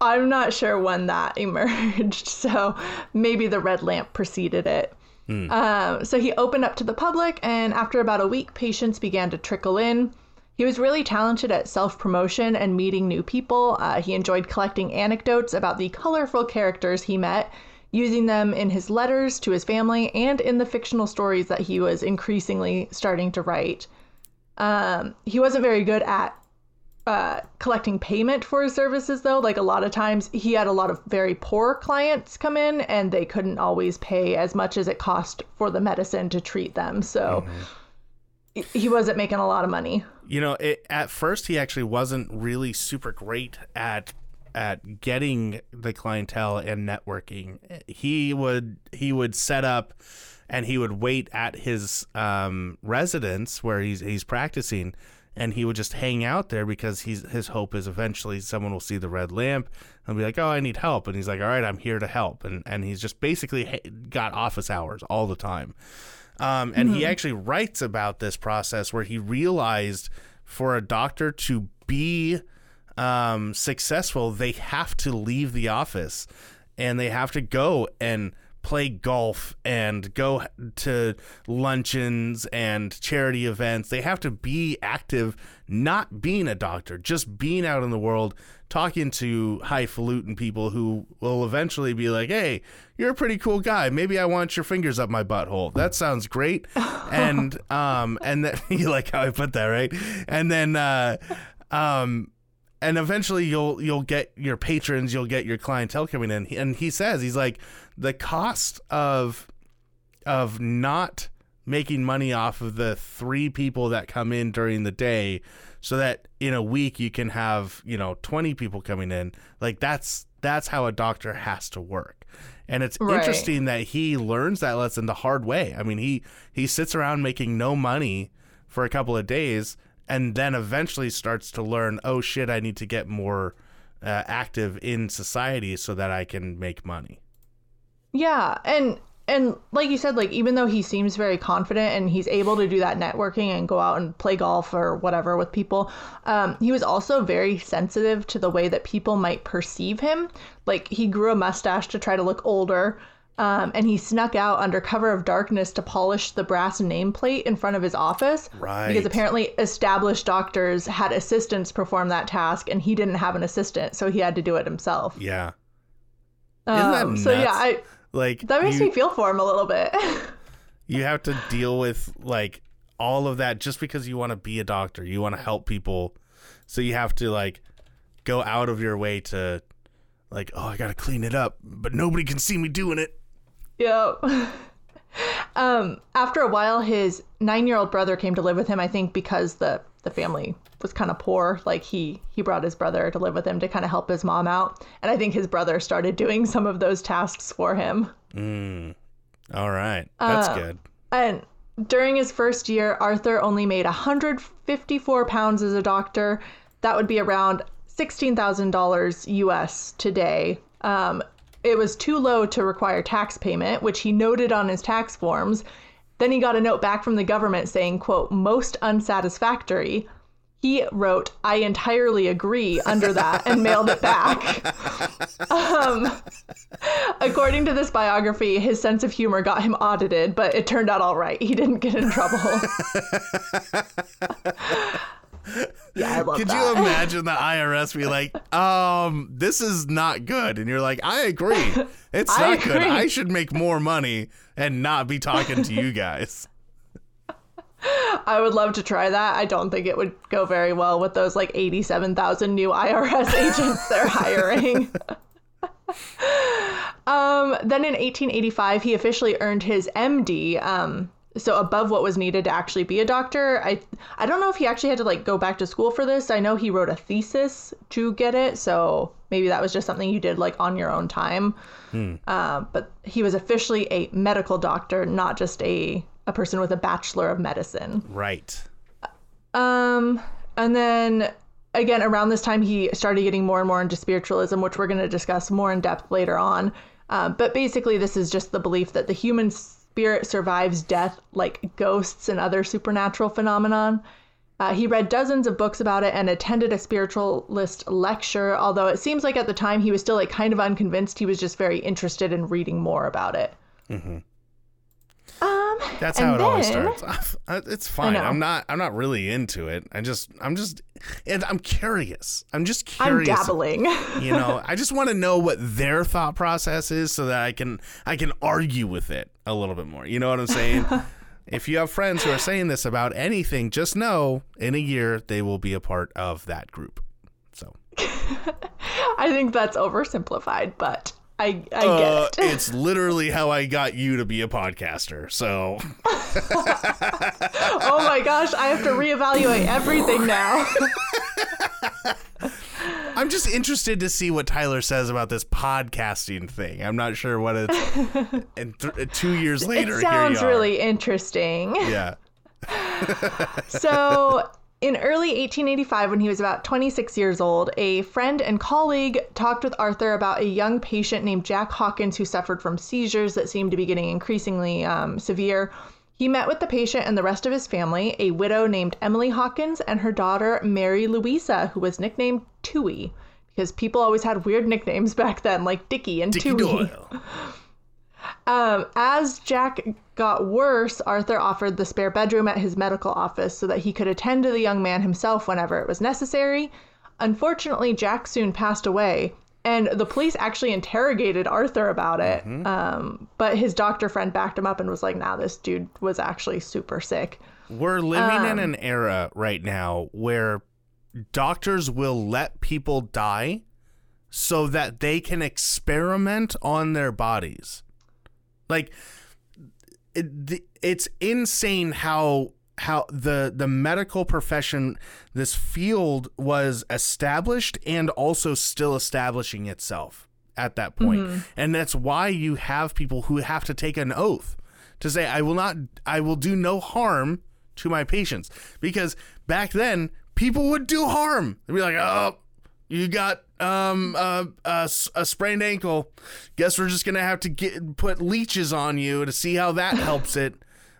I'm not sure when that emerged, so maybe the red lamp preceded it. Um, so he opened up to the public, and after about a week, patients began to trickle in. He was really talented at self promotion and meeting new people. Uh, he enjoyed collecting anecdotes about the colorful characters he met, using them in his letters to his family and in the fictional stories that he was increasingly starting to write. Um, he wasn't very good at uh, collecting payment for his services though. Like a lot of times he had a lot of very poor clients come in and they couldn't always pay as much as it cost for the medicine to treat them. So he- he wasn't making a lot of money. You know, it, at first he actually wasn't really super great at at getting the clientele and networking. He would he would set up and he would wait at his um, residence where he's he's practicing, and he would just hang out there because he's his hope is eventually someone will see the red lamp. And be like, "Oh, I need help," and he's like, "All right, I'm here to help," and and he's just basically got office hours all the time. Um, and he actually writes about this process where he realized for a doctor to be um, successful, they have to leave the office and they have to go and play golf and go to luncheons and charity events. They have to be active, not being a doctor, just being out in the world, talking to highfalutin people who will eventually be like, hey, you're a pretty cool guy. Maybe I want your fingers up my butthole. That sounds great. and um and then you like how I put that, right? And then uh um and eventually you'll you'll get your patrons, you'll get your clientele coming in. And he says he's like the cost of of not making money off of the three people that come in during the day so that in a week you can have, you know, 20 people coming in. Like that's that's how a doctor has to work. And it's Right. interesting that he learns that lesson the hard way. I mean, he he sits around making no money for a couple of days and then eventually starts to learn, oh shit, I need to get more uh, active in society so that I can make money. yeah and and like you said like even though he seems very confident and he's able to do that networking and go out and play golf or whatever with people um, he was also very sensitive to the way that people might perceive him like he grew a mustache to try to look older Um, and he snuck out under cover of darkness to polish the brass nameplate in front of his office. Right. Because apparently established doctors had assistants perform that task, and he didn't have an assistant, so he had to do it himself. Yeah. Isn't that Um, so yeah. I Like that makes you, me feel for him a little bit. you have to deal with like all of that just because you want to be a doctor. You want to help people. So you have to like go out of your way to like, oh, I got to clean it up, but nobody can see me doing it. Yep. um, after a while, his nine-year-old brother came to live with him. I think because the the family was kind of poor. Like he he brought his brother to live with him to kind of help his mom out. And I think his brother started doing some of those tasks for him. Mm. All right. That's Uh, good. And during his first year, Arthur only made 154 pounds as a doctor. That would be around $16,000 US today. Um, it was too low to require tax payment, which he noted on his tax forms. Then he got a note back from the government saying, quote, most unsatisfactory. He wrote, I entirely agree under that and mailed it back. um, according to this biography, his sense of humor got him audited, but it turned out all right. He didn't get in trouble. yeah, I love Could that. you imagine the IRS be like, um, this is not good? And you're like, I agree. It's I not good. I should make more money and not be talking to you guys. I would love to try that. I don't think it would go very well with those like 87,000 new IRS agents they're hiring. um, then in 1885, he officially earned his MD. Um, so above what was needed to actually be a doctor. I I don't know if he actually had to like go back to school for this. I know he wrote a thesis to get it, so maybe that was just something you did like on your own time. Uh, but he was officially a medical doctor, not just a a person with a bachelor of medicine. Right. Um, and then again, around this time, he started getting more and more into spiritualism, which we're going to discuss more in depth later on. Um, but basically, this is just the belief that the human spirit survives death, like ghosts and other supernatural phenomenon. Uh, he read dozens of books about it and attended a spiritualist lecture. Although it seems like at the time he was still like kind of unconvinced. He was just very interested in reading more about it. Um, That's how it always starts. Uh, It's fine. I'm not. I'm not really into it. I just. I'm just. And I'm curious. I'm just curious. I'm dabbling. You know. I just want to know what their thought process is, so that I can. I can argue with it a little bit more. You know what I'm saying? if you have friends who are saying this about anything, just know in a year they will be a part of that group. So. I think that's oversimplified, but I I Uh, get it. it's literally how I got you to be a podcaster. So oh my gosh, I have to reevaluate everything now. I'm just interested to see what Tyler says about this podcasting thing. I'm not sure what it's. and th- two years later, it sounds here you are. really interesting. Yeah. So, in early 1885, when he was about 26 years old, a friend and colleague talked with Arthur about a young patient named Jack Hawkins who suffered from seizures that seemed to be getting increasingly um, severe. He met with the patient and the rest of his family, a widow named Emily Hawkins and her daughter Mary Louisa, who was nicknamed Tui, because people always had weird nicknames back then, like Dickie and Dickie Tui. Doyle. Um, as Jack got worse, Arthur offered the spare bedroom at his medical office so that he could attend to the young man himself whenever it was necessary. Unfortunately, Jack soon passed away, and the police actually interrogated Arthur about it. Um, but his doctor friend backed him up and was like, nah, this dude was actually super sick. We're living Um, in an era right now where doctors will let people die so that they can experiment on their bodies. Like it, it's insane how how the the medical profession this field was established and also still establishing itself at that point. Mm-hmm. and that's why you have people who have to take an oath to say i will not i will do no harm to my patients. Because back then people would do harm. They'd be like oh you got um uh, a, a sprained ankle guess we're just gonna have to get put leeches on you to see how that helps it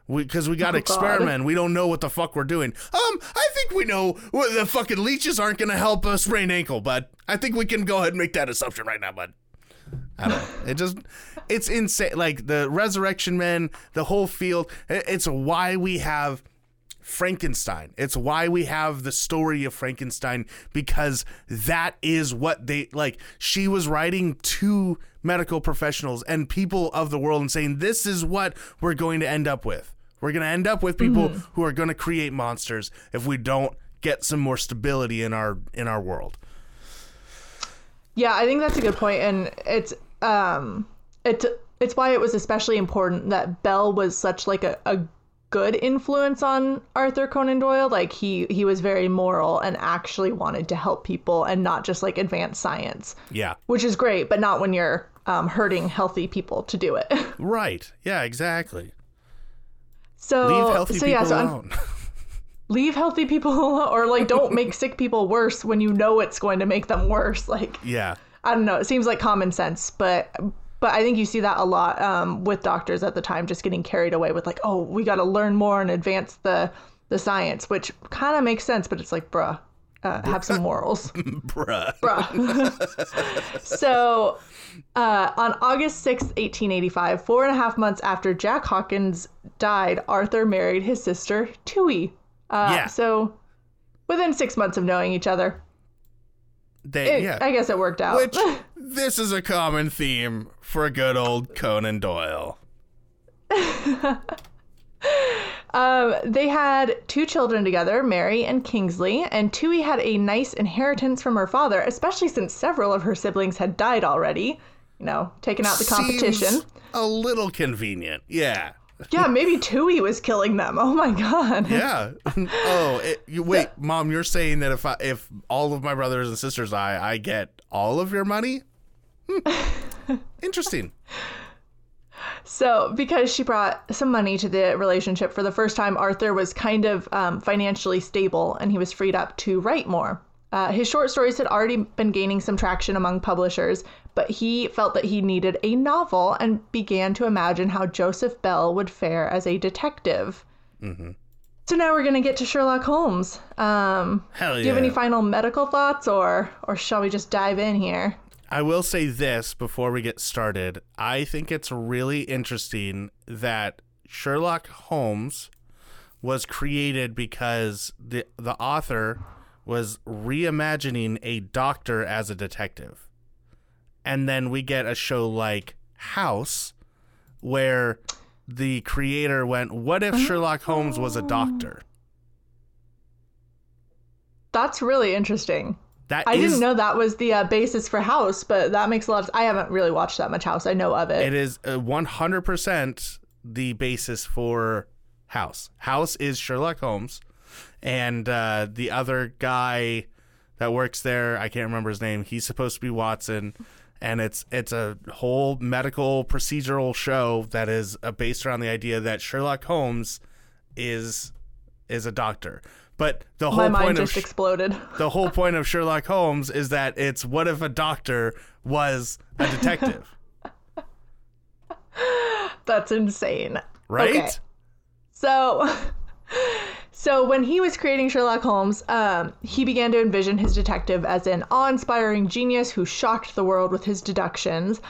because we, got to Oh, God. experiment. We don't know what the fuck we're doing. Um, I think we know the fucking leeches aren't gonna help a sprained ankle, but I think we can go ahead and make that assumption right now, bud. I don't know. It just it's insane. Like the Resurrection Men, the whole field. It's why we have Frankenstein. It's why we have the story of Frankenstein because that is what they like. She was writing to medical professionals and people of the world and saying, This is what we're going to end up with. We're going to end up with people who are going to create monsters if we don't get some more stability in our in our world. Yeah, I think that's a good point, and it's um, it's it's why it was especially important that Bell was such like a, a good influence on Arthur Conan Doyle. Like he he was very moral and actually wanted to help people and not just like advance science, Yeah. which is great, but not when you're um, hurting healthy people to do it. Right. Yeah, exactly. So Leave healthy so people yeah, so alone. leave healthy people alone, or like don't make sick people worse when you know it's going to make them worse. Like yeah. I don't know. It seems like common sense, but but I think you see that a lot um, with doctors at the time, just getting carried away with like, oh, we got to learn more and advance the the science, which kind of makes sense, but it's like, bruh, uh, have some morals, Bruh. bruh. so. Uh, on August 6th, 1885, four and a half months after Jack Hawkins died, Arthur married his sister, Tui. Uh, Yeah. So within six months of knowing each other, They, it- yeah. I guess it worked out. Which this is a common theme for a good old Conan Doyle. Um, they had two children together, Mary and Kingsley, and Tui had a nice inheritance from her father, especially since several of her siblings had died already. You know, taking out the competition. Seems a little convenient. Yeah. Yeah, maybe Tui was killing them. Oh my god. Yeah. oh, it, you, wait, mom, you're saying that if I, if all of my brothers and sisters die, I get all of your money? Hmm. Interesting. So, because she brought some money to the relationship for the first time, Arthur was kind of um, financially stable and he was freed up to write more. Uh, his short stories had already been gaining some traction among publishers, but he felt that he needed a novel and began to imagine how Joseph Bell would fare as a detective. So now we're going to get to Sherlock Holmes. Um, Hell yeah. do you have any final medical thoughts, or or shall we just dive in here? I will say this before we get started. I think it's really interesting that Sherlock Holmes was created because the the author was reimagining a doctor as a detective. And then we get a show like House where the creator went, "What if Sherlock Holmes was a doctor?" That's really interesting. That I is- didn't know that was the uh, basis for House, but that makes a lot of. I haven't really watched that much House. I know of it. It is uh, 100% the basis for House. House is Sherlock Holmes, and uh, the other guy that works there, I can't remember his name. He's supposed to be Watson, and it's it's a whole medical procedural show that is uh, based around the idea that Sherlock Holmes is is a doctor. But the My whole mind point of just exploded. the whole point of Sherlock Holmes is that it's what if a doctor was a detective, That's insane. right? Okay. So, so when he was creating Sherlock Holmes, um, he began to envision his detective as an awe-inspiring genius who shocked the world with his deductions.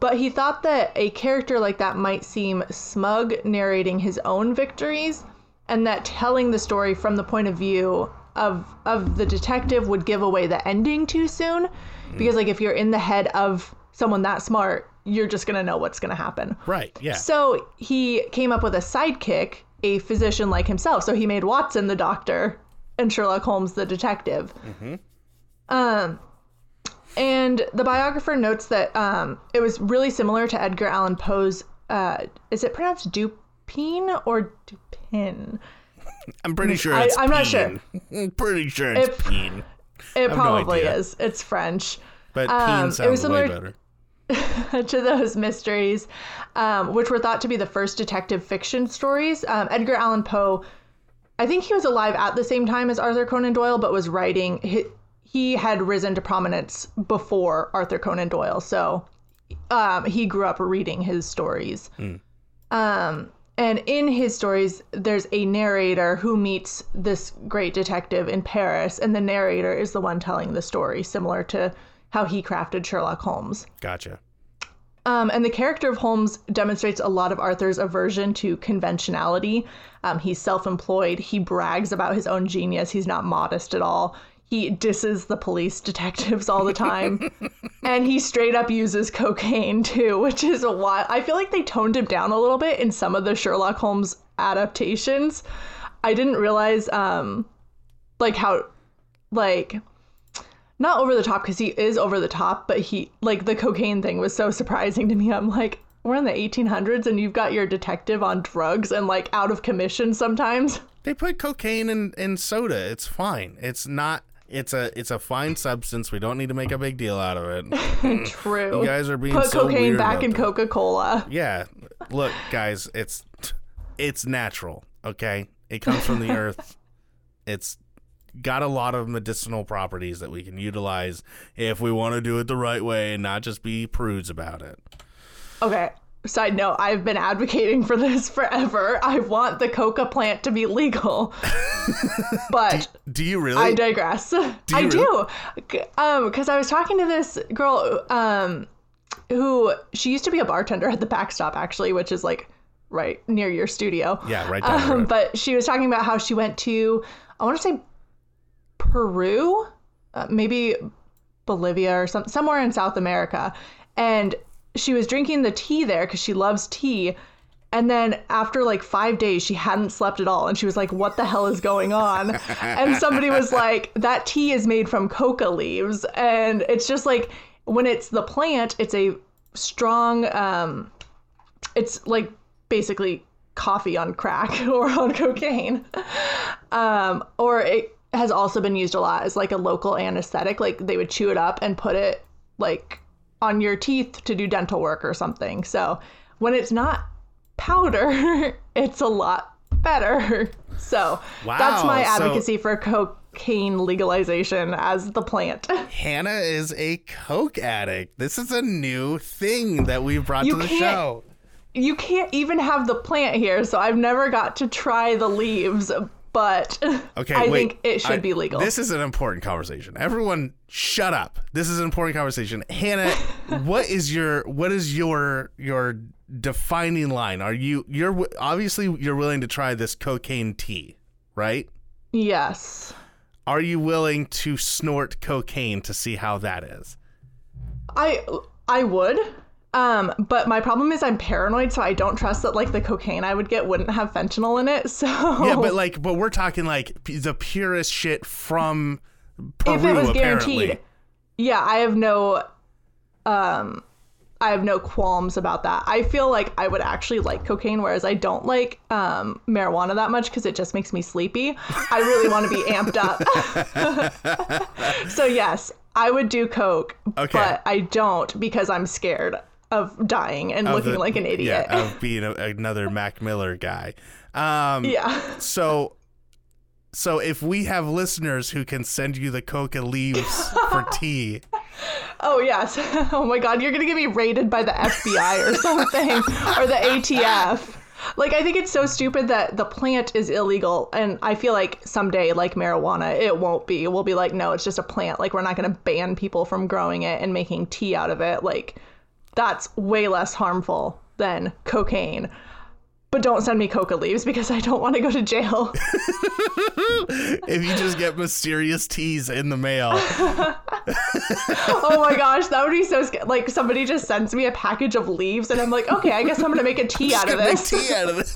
But he thought that a character like that might seem smug, narrating his own victories, and that telling the story from the point of view of of the detective would give away the ending too soon. Because like if you're in the head of someone that smart, you're just gonna know what's gonna happen. Right. Yeah. So he came up with a sidekick, a physician like himself. So he made Watson the doctor and Sherlock Holmes the detective. Um, and the biographer notes that um, it was really similar to Edgar Allan Poe's. Uh, is it pronounced Dupin or Dupin? I'm pretty sure I- it's I'm not. I'm pretty sure it's If- Peen. It probably idea. is. It's French. But um, Peen it was sounds way similar- better. to those mysteries, um, which were thought to be the first detective fiction stories. Um, Edgar Allan Poe, I think he was alive at the same time as Arthur Conan Doyle, but was writing. He, he had risen to prominence before Arthur Conan Doyle, so um, he grew up reading his stories. Um, and in his stories, there's a narrator who meets this great detective in Paris, and the narrator is the one telling the story, similar to how he crafted Sherlock Holmes. Gotcha. Um, and the character of Holmes demonstrates a lot of Arthur's aversion to conventionality. Um, he's self employed. He brags about his own genius. He's not modest at all. He disses the police detectives all the time. and he straight up uses cocaine too, which is a while. I feel like they toned him down a little bit in some of the Sherlock Holmes adaptations. I didn't realize, um, like, how, like, not over the top because he is over the top, but he like the cocaine thing was so surprising to me. I'm like, we're in the 1800s and you've got your detective on drugs and like out of commission sometimes. They put cocaine in, in soda. It's fine. It's not. It's a it's a fine substance. We don't need to make a big deal out of it. Mm. True. You guys are being Put so cocaine back in. Coca Cola. Yeah. Look, guys, it's it's natural, okay? It comes from the earth. It's got a lot of medicinal properties that we can utilize if we want to do it the right way and not just be prudes about it. Okay. Side note, I've been advocating for this forever. I want the coca plant to be legal. but Do you really? I digress. I you do. Um, because I was talking to this girl, um, who she used to be a bartender at the backstop actually, which is like right near your studio. yeah, right Um, but she was talking about how she went to, I want to say Peru, uh, maybe Bolivia or some, somewhere in South America. And she was drinking the tea there because she loves tea. And then after like five days, she hadn't slept at all. And she was like, What the hell is going on? and somebody was like, That tea is made from coca leaves. And it's just like, when it's the plant, it's a strong, um, it's like basically coffee on crack or on cocaine. Um, or it has also been used a lot as like a local anesthetic. Like they would chew it up and put it like on your teeth to do dental work or something. So when it's not powder, it's a lot better. So that's Wow, my so- advocacy for cocaine legalization as the plant. Hannah is a coke addict. This is a new thing that we brought You to the show. you can't even have the plant here, so I've never got to try the leaves, but Okay, I wait. think it should I- be legal. This is an important conversation. Everyone, shut up. This is an important conversation. Hannah, what is your what is your your defining line? Are you you're obviously you're willing to try this cocaine tea, right? yes. Are you willing to snort cocaine to see how that is? I I would. Um, but my problem is I'm paranoid, so I don't trust that like the cocaine I would get wouldn't have fentanyl in it. So Yeah, but like, but we're talking like p- the purest shit from Peru. if it was apparently. guaranteed, yeah, I have no, um, I have no qualms about that. I feel like I would actually like cocaine, whereas I don't like um, marijuana that much because it just makes me sleepy. I really want to be amped up. so yes, I would do coke, Okay. but I don't because I'm scared of dying and Of looking the- like an idiot. Yeah, of being a, another Mac Miller guy. Um, yeah. So, so if we have listeners who can send you the coca leaves for tea, Oh yes. Oh my god, you're gonna get me raided by the FBI or something. or the ATF. Like I think it's so stupid that the plant is illegal and I feel like someday like marijuana it won't be. We'll be like no, it's just a plant. Like we're not going to ban people from growing it and making tea out of it. Like that's way less harmful than cocaine. But don't send me coca leaves because I don't want to go to jail. if you just get mysterious teas in the mail, oh my gosh, that would be so sc- like somebody just sends me a package of leaves and I'm like, okay, I guess I'm gonna make a tea out of make this. tea out of this.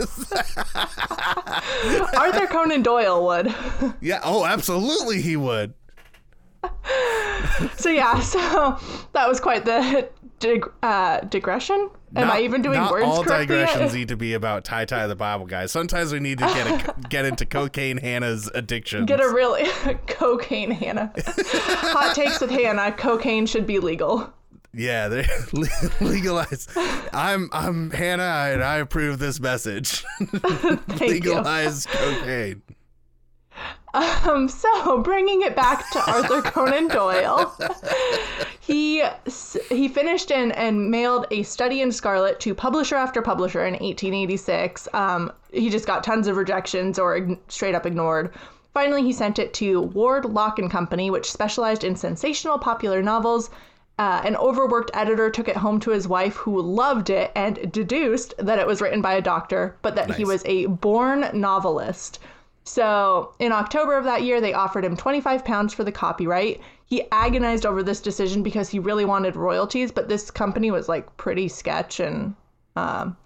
Arthur Conan Doyle would. yeah. Oh, absolutely, he would. So yeah, so that was quite the dig- uh, digression. Am Not- I even doing not words all correctly? digressions need to be about tie tie the Bible guys. Sometimes we need to get a, get into cocaine Hannah's addiction. Get a really cocaine Hannah. Hot takes with Hannah. Cocaine should be legal. Yeah, they legalize. I'm I'm Hannah, and I approve this message. Legalize cocaine. Um, so bringing it back to Arthur Conan Doyle, he he finished and and mailed a study in Scarlet to publisher after publisher in 1886. Um, he just got tons of rejections or ign- straight up ignored. Finally, he sent it to Ward Lock and Company, which specialized in sensational popular novels. Uh, an overworked editor took it home to his wife, who loved it and deduced that it was written by a doctor, but that he was a born novelist. So, in October of that year, they offered him 25 pounds for the copyright. He agonized over this decision because he really wanted royalties, but this company was like pretty sketch and um,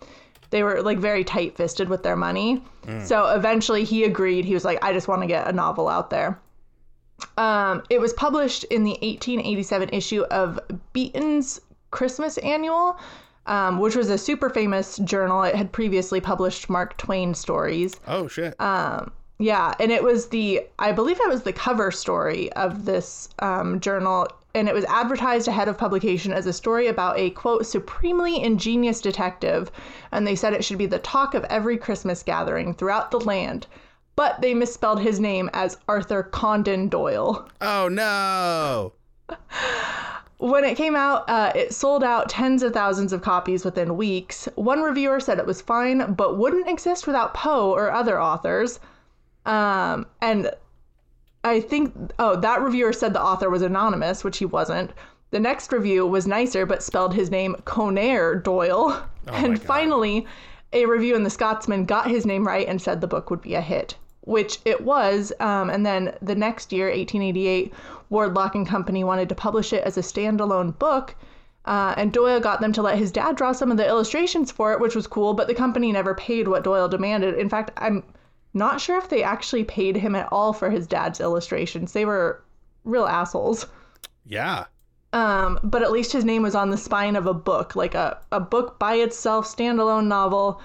they were like very tight fisted with their money. So, eventually, he agreed. He was like, I just want to get a novel out there. Um, it was published in the 1887 issue of Beeton's Christmas Annual, um, which was a super famous journal. It had previously published Mark Twain stories. Oh shit. Yeah, and it was the I believe it was the cover story of this um, journal, and it was advertised ahead of publication as a story about a quote supremely ingenious detective, and they said it should be the talk of every Christmas gathering throughout the land. But they misspelled his name as Arthur Condon Doyle. oh no. When it came out, uh, it sold out tens of thousands of copies within weeks. One reviewer said it was fine, but wouldn't exist without Poe or other authors. Um, and I think, oh, that reviewer said the author was anonymous, which he wasn't. The next review was nicer, but spelled his name Conair Doyle. and finally, a review in the Scotsman got his name right and said the book would be a hit, which it was. Um, and then the next year, 1888, Ward Lock and Company wanted to publish it as a standalone book. Uh, and Doyle got them to let his dad draw some of the illustrations for it, which was cool, but the company never paid what Doyle demanded. In fact, I'm not sure if they actually paid him at all for his dad's illustrations. They were real assholes. Yeah. Um, but at least his name was on the spine of a book, like a, a book by itself, standalone novel.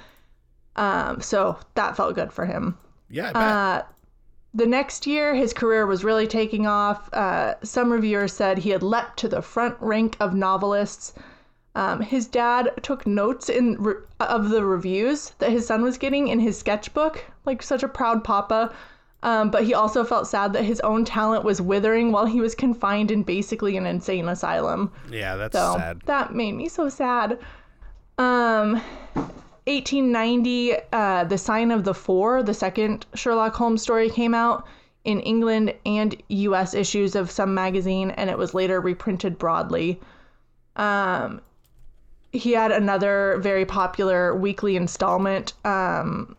Um, so that felt good for him. Yeah. Uh, the next year, his career was really taking off. Uh, some reviewers said he had leapt to the front rank of novelists. Um, his dad took notes in re- of the reviews that his son was getting in his sketchbook, like such a proud papa. Um, but he also felt sad that his own talent was withering while he was confined in basically an insane asylum. yeah. That's So sad. that made me so sad. Um, 1890, uh, The Sign of the Four, the second Sherlock Holmes story, came out in England and U.S. issues of some magazine, and it was later reprinted broadly. Um, he had another very popular weekly installment um,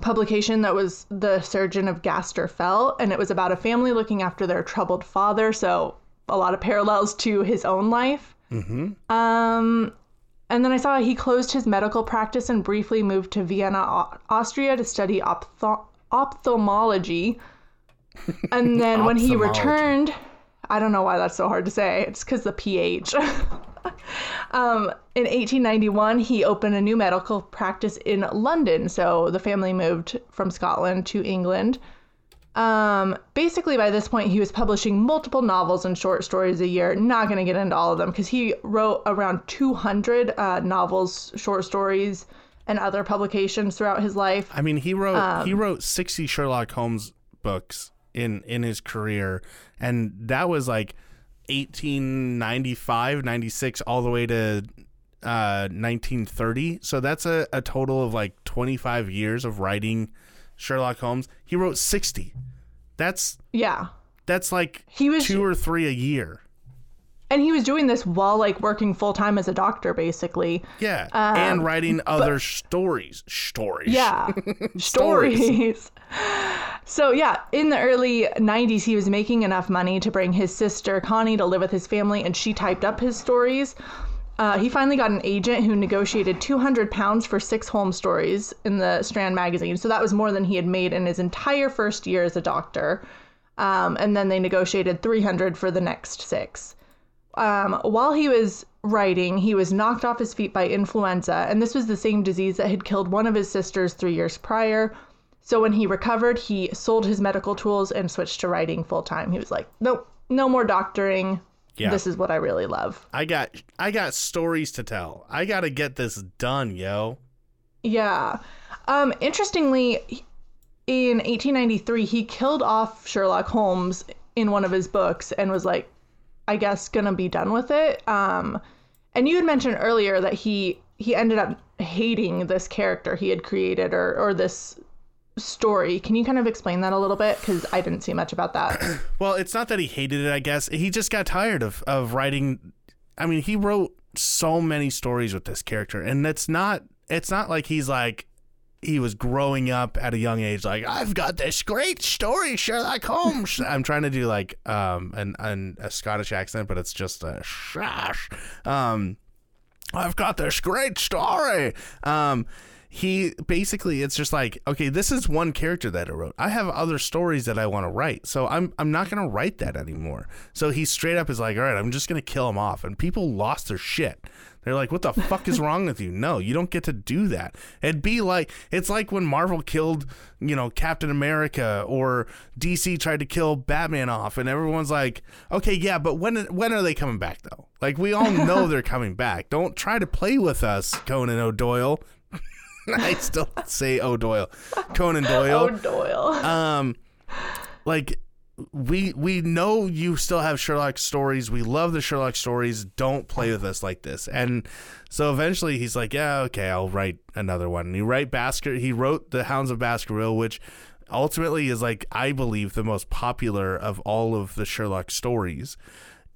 publication that was The Surgeon of Gaster Fell, and it was about a family looking after their troubled father. So a lot of parallels to his own life. Um, and then I saw he closed his medical practice and briefly moved to Vienna, Austria, to study ophtho- ophthalmology. And then when he returned, I don't know why that's so hard to say. It's because the pH. um, in 1891, he opened a new medical practice in London. So the family moved from Scotland to England. Um, basically, by this point, he was publishing multiple novels and short stories a year. Not going to get into all of them because he wrote around 200 uh, novels, short stories, and other publications throughout his life. I mean, he wrote Um, he wrote sixty Sherlock Holmes books in in his career, and that was like 1895, 96, all the way to uh 1930. So that's a, a total of like 25 years of writing Sherlock Holmes. He wrote 60. That's Yeah. that's like He was, two or three a year. and he was doing this while like working full time as a doctor, basically. Yeah, and writing other stories. Stories. Um, Yeah. Stories. So, yeah, in the early 90s, he was making enough money to bring his sister Connie to live with his family, and she typed up his stories. Uh, he finally got an agent who negotiated 200 pounds for six home stories in the Strand magazine. So that was more than he had made in his entire first year as a doctor. Um, and then they negotiated 300 for the next six. Um, while he was writing, he was knocked off his feet by influenza, and this was the same disease that had killed one of his sisters three years prior. So when he recovered, he sold his medical tools and switched to writing full time. He was like, nope, no more doctoring. Yeah. This is what I really love. I got I got stories to tell. I got to get this done, yo. Yeah. Um, interestingly, in 1893, he killed off Sherlock Holmes in one of his books and was like, I guess, gonna be done with it. Um, and you had mentioned earlier that he he ended up hating this character he had created or or this story. Can you kind of explain that a little bit? Because I didn't see much about that. Well, it's not that he hated it, I guess. He just got tired of, of writing I mean, he wrote so many stories with this character, and it's not it's not like he's like he was growing up at a young age like I've got this great story Sherlock Holmes I'm trying to do like um an, an a Scottish accent but it's just a shash um I've got this great story um he basically it's just like okay this is one character that I wrote I have other stories that I want to write so I'm I'm not gonna write that anymore so he straight up is like all right I'm just gonna kill him off and people lost their shit they're like, what the fuck is wrong with you? No, you don't get to do that. It'd be like, it's like when Marvel killed, you know, Captain America or DC tried to kill Batman off, and everyone's like, okay, yeah, but when when are they coming back though? Like we all know they're coming back. Don't try to play with us, Conan O'Doyle. I still say O'Doyle, Conan Doyle. O'Doyle. Um, like we we know you still have Sherlock stories. We love the Sherlock stories. Don't play with us like this. And so eventually he's like, yeah, okay, I'll write another one. And he write Basker. He wrote the Hounds of Baskerville, which ultimately is like I believe the most popular of all of the Sherlock stories.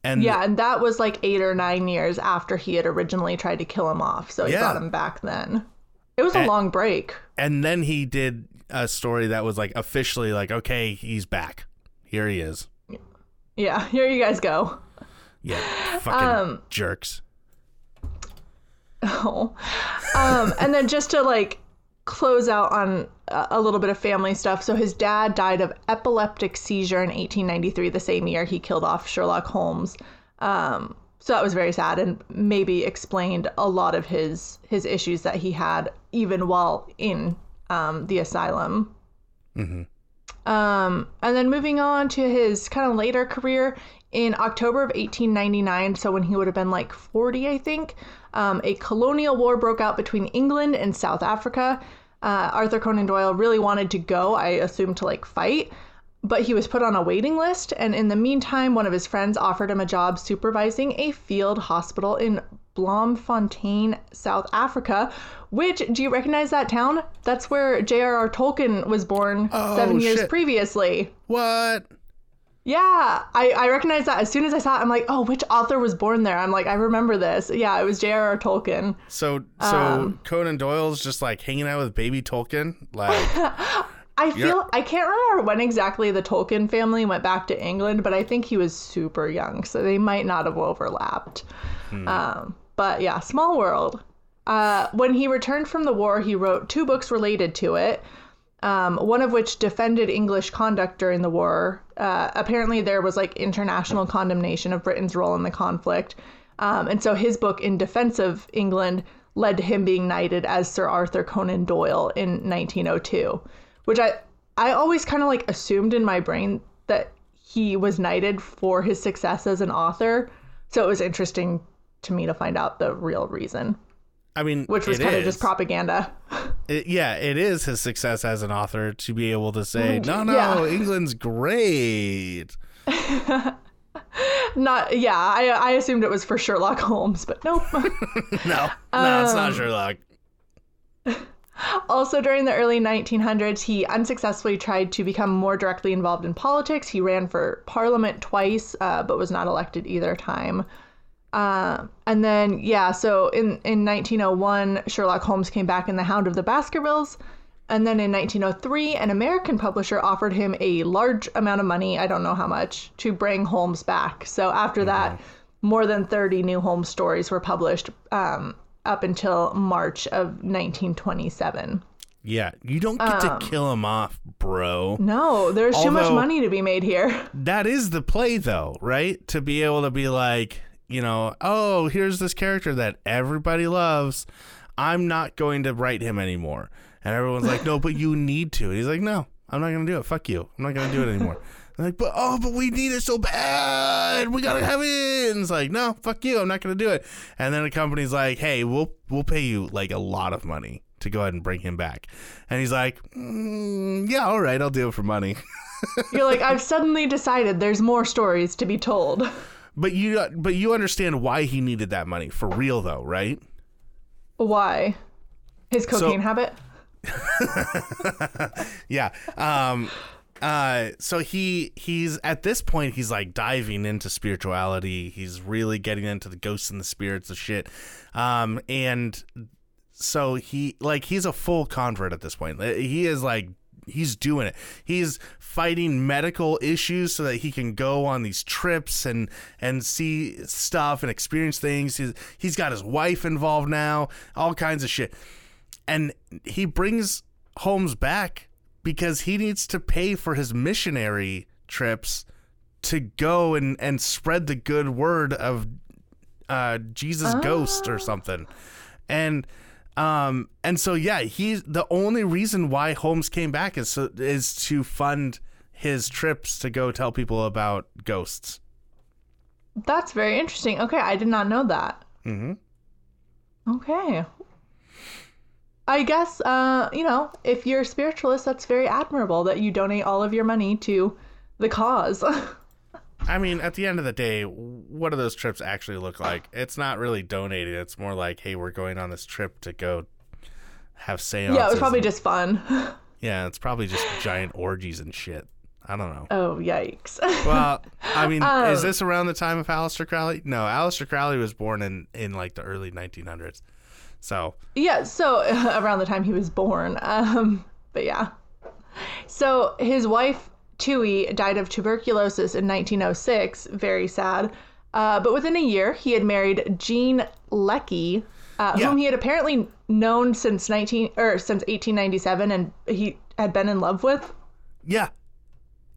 And yeah, and that was like eight or nine years after he had originally tried to kill him off. So he Yeah. brought him back then. It was a long break. and then he did a story that was like officially like, okay, he's back. Here he is. Yeah, here you guys go. Yeah, fucking Um, jerks. Oh. Um, and then just to like close out on a, a little bit of family stuff. So his dad died of epileptic seizure in 1893, the same year he killed off Sherlock Holmes. Um, so that was very sad and maybe explained a lot of his his issues that he had even while in um, the asylum. Um, and then moving on to his kind of later career in October of 1899, so when he would have been like 40, I think, um, a colonial war broke out between England and South Africa. Uh, Arthur Conan Doyle really wanted to go, I assume, to like fight, but he was put on a waiting list. And in the meantime, one of his friends offered him a job supervising a field hospital in Bloemfontein, South Africa. Which, do you recognize that town? That's where J.R.R. Tolkien was born Oh, seven years previously. What? Yeah, I, I recognize that as soon as I saw it. I'm like, oh, which author was born there? I'm like, I remember this. Yeah, it was J.R.R. Tolkien. So so Um, Conan Doyle's just like hanging out with baby Tolkien, like I feel I can't remember when exactly the Tolkien family went back to England, but I think he was super young, so they might not have overlapped. Um, but yeah, small world. Uh, when he returned from the war, he wrote two books related to it. Um, one of which defended English conduct during the war. Uh, apparently, there was like international condemnation of Britain's role in the conflict. Um, and so his book, In Defense of England, led to him being knighted as Sir Arthur Conan Doyle in 1902, which I, I always kind of like assumed in my brain that he was knighted for his success as an author. So it was interesting to me to find out the real reason, I mean, which was kind of just propaganda. It- yeah, it is his success as an author to be able to say, no, no, Yeah. England's great. Not, yeah, I, I assumed it was for Sherlock Holmes, but nope. No, no, it's Um, not Sherlock. Also, during the early 1900s, he unsuccessfully tried to become more directly involved in politics. He ran for parliament twice, uh, but was not elected either time. Uh, and then, yeah, so in, in 1901, Sherlock Holmes came back in The Hound of the Baskervilles. And then in 1903, an American publisher offered him a large amount of money, I don't know how much, to bring Holmes back. So after that, more than 30 new Holmes stories were published um, up until March of 1927. Yeah, you don't get um, to kill him off, bro. No, there's too much money to be made here. That is the play, though, right? To be able to be like, you know, oh, here's this character that everybody loves. I'm not going to write him anymore. And everyone's like, no, but you need to. And he's like, no, I'm not going to do it. Fuck you. I'm not going to do it anymore. Like, but oh, but we need it so bad. We gotta have it. And it's like, no, fuck you. I'm not gonna do it. And then the company's like, hey, we'll we'll pay you like a lot of money to go ahead and bring him back. And he's like, mm, yeah, all right, I'll do it for money. You're like, I've suddenly decided there's more stories to be told. But you but you understand why he needed that money for real though, right? Why? His cocaine habit? Yeah. Um uh, so he he's at this point he's like diving into spirituality. He's really getting into the ghosts and the spirits of shit. Um, and so he like he's a full convert at this point. He is like he's doing it. He's fighting medical issues so that he can go on these trips and and see stuff and experience things. He's, he's got his wife involved now, all kinds of shit. And he brings Holmes back because he needs to pay for his missionary trips to go and and spread the good word of uh Jesus ghost or something. And um, and so yeah, he's the only reason why Holmes came back is so, is to fund his trips to go tell people about ghosts. That's very interesting. Okay, I did not know that. hmm Okay. I guess uh, you know, if you're a spiritualist, that's very admirable that you donate all of your money to the cause. I mean, at the end of the day, what do those trips actually look like? It's not really donating. It's more like, hey, we're going on this trip to go have seances. yeah, it was probably and- just fun. yeah, it's probably just giant orgies and shit. I don't know. oh, yikes. Well, I mean, Um, is this around the time of Aleister Crowley? No, Aleister Crowley was born in in like the early 1900s. So Yeah, so around the time he was born. Um, but yeah. So his wife, Touie, died of tuberculosis in 1906. Very sad. Uh, but within a year, he had married Jean Leckie, uh, Yeah. whom he had apparently known since 19 or since 1897, and he had been in love with. Yeah.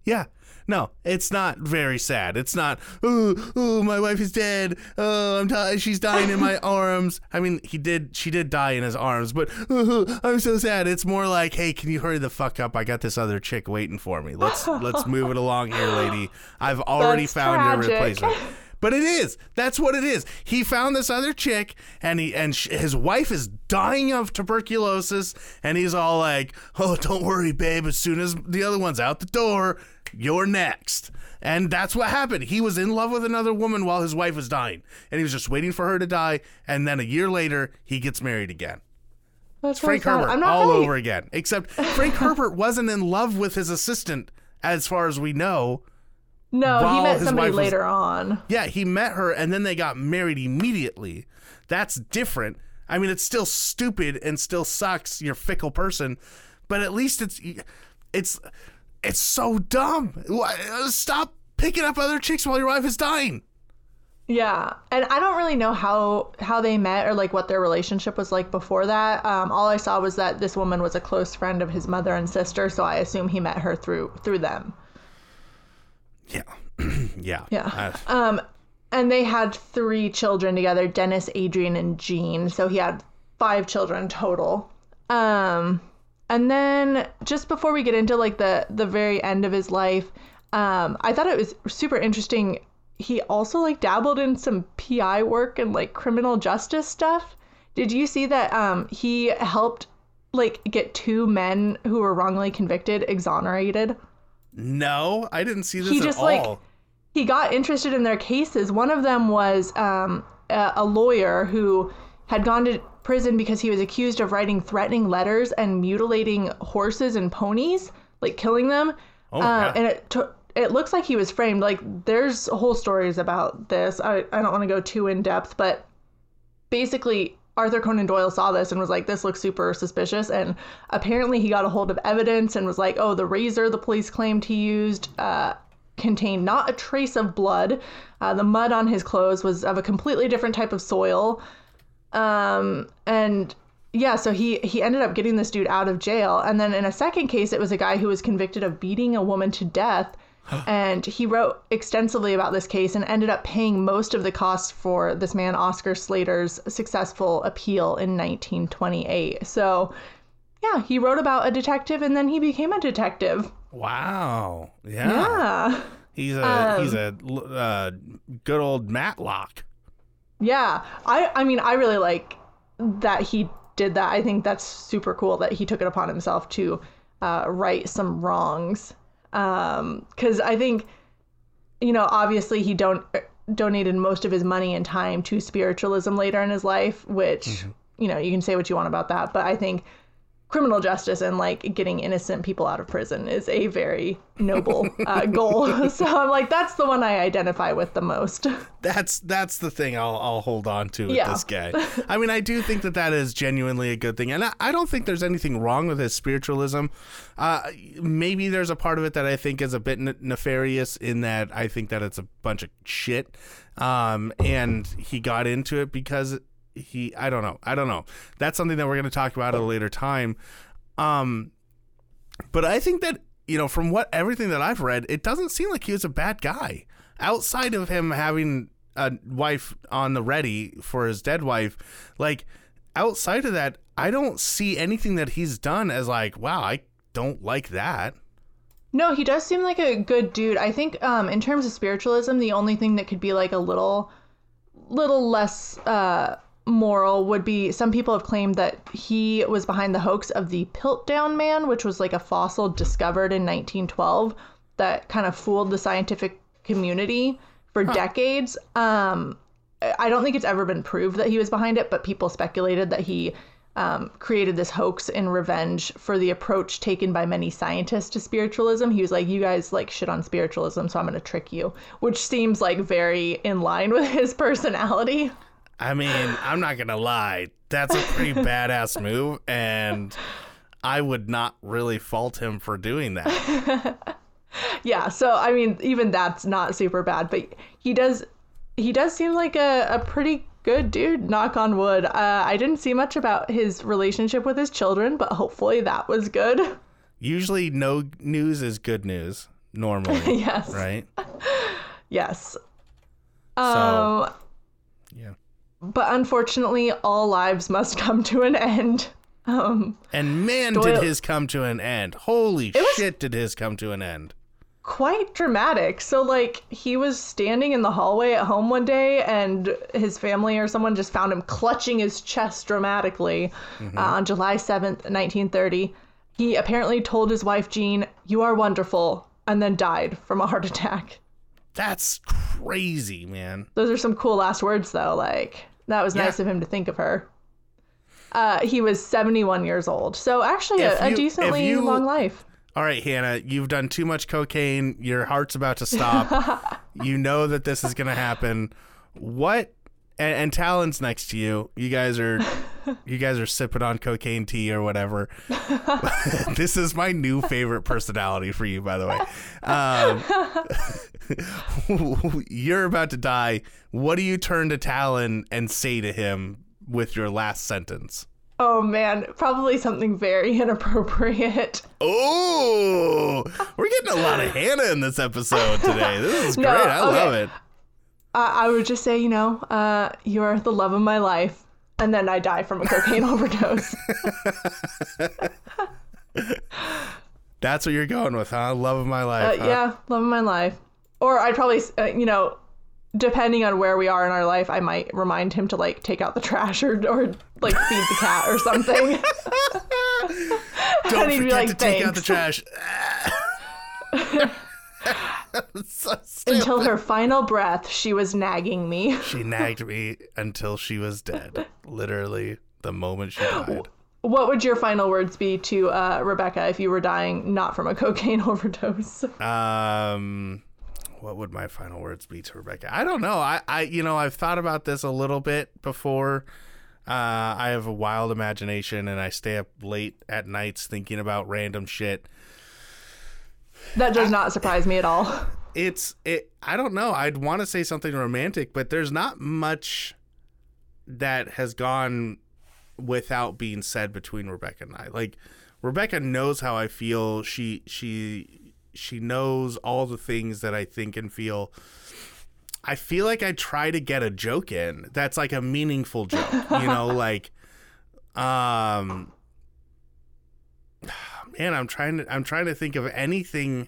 Yeah. No, it's not very sad. It's not, oh, oh, my wife is dead. Oh, I'm di- she's dying in my arms. I mean, he did, she did die in his arms, but oh, I'm so sad. It's more like, hey, can you hurry the fuck up? I got this other chick waiting for me. Let's let's move it along here, lady. I've already That's found tragic. your replacement. But it is. That's what it is. He found this other chick, and he and sh- his wife is dying of tuberculosis, and he's all like, "Oh, don't worry, babe. As soon as the other one's out the door, you're next." And that's what happened. He was in love with another woman while his wife was dying, and he was just waiting for her to die. And then a year later, he gets married again. That's so Frank. Herbert I'm not all really- over again. Except Frank Herbert wasn't in love with his assistant, as far as we know. No, he met somebody was- later on. Yeah, he met her and then they got married immediately. That's different. I mean, it's still stupid and still sucks. You're a fickle person, but at least it's it's it's so dumb. Uh, Stop picking up other chicks while your wife is dying. Yeah, and I don't really know how how they met or like what their relationship was like before that. Um, all I saw was that this woman was a close friend of his mother and sister, so I assume he met her through through them. Yeah, yeah, Yeah. Uh, Um, and they had three children together: Dennis, Adrian, and Jean. So he had five children total. Um, and then just before we get into like the the very end of his life, um, I thought it was super interesting. He also like dabbled in some PI work and like criminal justice stuff. Did you see that? Um, he helped like get two men who were wrongly convicted exonerated. no, I didn't see this He at just, all. like, he got interested in their cases. One of them was um, a, a lawyer who had gone to prison because he was accused of writing threatening letters and mutilating horses and ponies, like killing them. Oh Uh, and it took. It looks like he was framed. Like there's whole stories about this. I, I don't want to go too in depth, but basically Arthur Conan Doyle saw this and was like, this looks super suspicious. And apparently he got a hold of evidence and was like, oh, the razor the police claimed he used uh, contained not a trace of blood. Uh, the mud on his clothes was of a completely different type of soil. Um, and yeah, so he he ended up getting this dude out of jail. And then in a second case, it was a guy who was convicted of beating a woman to death. and he wrote extensively about this case and ended up paying most of the costs for this man Oscar Slater's successful appeal in 1928. So, yeah, he wrote about a detective and then he became a detective. wow, yeah, Yeah. he's a Um, he's a uh, good old Matlock. Yeah. I I mean, I really like that he did that. I think that's super cool that he took it upon himself to uh, right some wrongs. Um, cuz I think you know, obviously he don't donated most of his money and time to spiritualism later in his life, which you know, you can say what you want about that, but I think criminal justice and like getting innocent people out of prison is a very noble uh, goal. so I'm like, that's the one I identify with the most. That's that's the thing I'll I'll hold on to with Yeah. this guy. I mean, I do think that that is genuinely a good thing, and I, I don't think there's anything wrong with his spiritualism. Uh, maybe there's a part of it that I think is a bit ne- nefarious in that I think that it's a bunch of shit, um, and he got into it because he I don't know I don't know. That's something that we're going to talk about at a later time. Um, but I think that you know, from what everything that I've read, it doesn't seem like he was a bad guy. Outside of him having a wife on the ready for his dead wife, like outside of that, I don't see anything that he's done as like, wow, I don't like that. No, he does seem like a good dude. I think um, in terms of spiritualism, the only thing that could be like a little, little less uh, moral would be some people have claimed that he was behind the hoax of the Piltdown Man, which was like a fossil discovered in 1912 that kind of fooled the scientific community for decades. Um, I don't think it's ever been proved that he was behind it, but people speculated that he um, created this hoax in revenge for the approach taken by many scientists to spiritualism. He was like, "You guys like shit on spiritualism, so I'm going to trick you," which seems like very in line with his personality. I mean, I'm not gonna lie, that's a pretty badass move, and I would not really fault him for doing that. Yeah, so I mean, even that's not super bad, but he does he does seem like a, a pretty good dude. Knock on wood. Uh, I didn't see much about his relationship with his children, but hopefully that was good. Usually, no news is good news. Normally, yes. right? Yes. So, Um. But unfortunately, all lives must come to an end. Um, And man, Doyle- did his come to an end. Holy shit, did his come to an end. quite dramatic. So, like, he was standing in the hallway at home one day, and his family or someone just found him clutching his chest dramatically uh, on July 7th, 1930. He apparently told his wife, Jean, You are wonderful, and then died from a heart attack. That's crazy, man. Those are some cool last words, though. Like, that was nice of him to think of her. Uh, he was 71 years old. So, actually, a, a you- if decently you- long life. All right, Hannah, you've done too much cocaine. Your heart's about to stop. you know that this is going to happen. What? And, and Talon's next to you. You guys are, you guys are sipping on cocaine tea or whatever. this is my new favorite personality for you, by the way. Um, you're about to die. What do you turn to Talon and say to him with your last sentence? Oh man, probably something very inappropriate. Oh, we're getting a lot of Hannah in this episode today. This is great. No, I love it. I, I would just say, you know, uh, you're the love of my life, and then I die from a cocaine overdose. That's what you're going with, huh? Love of my Uh, life. huh? yeah, love of my life. Or I'd probably, uh, you know, depending on where we are in our life, I might remind him to like take out the trash or or like feed the cat or something. Don't forget like, to take out the trash. so. Until her final breath, she was nagging me. she nagged me until she was dead. Literally, the moment she died. What would your final words be to uh, Rebecca if you were dying not from a cocaine overdose? Um, what would my final words be to Rebecca? I don't know. I, I, you know, I've thought about this a little bit before. Uh, I have a wild imagination, and I stay up late at nights thinking about random shit. That does not surprise me at all. It's it. I don't know. I'd want to say something romantic, but there's not much that has gone without being said between Rebecca and I. Like Rebecca knows how I feel. She she she knows all the things that I think and feel. I feel like I try to get a joke in that's like a meaningful joke, you know, like um man, I'm trying to I'm trying to think of anything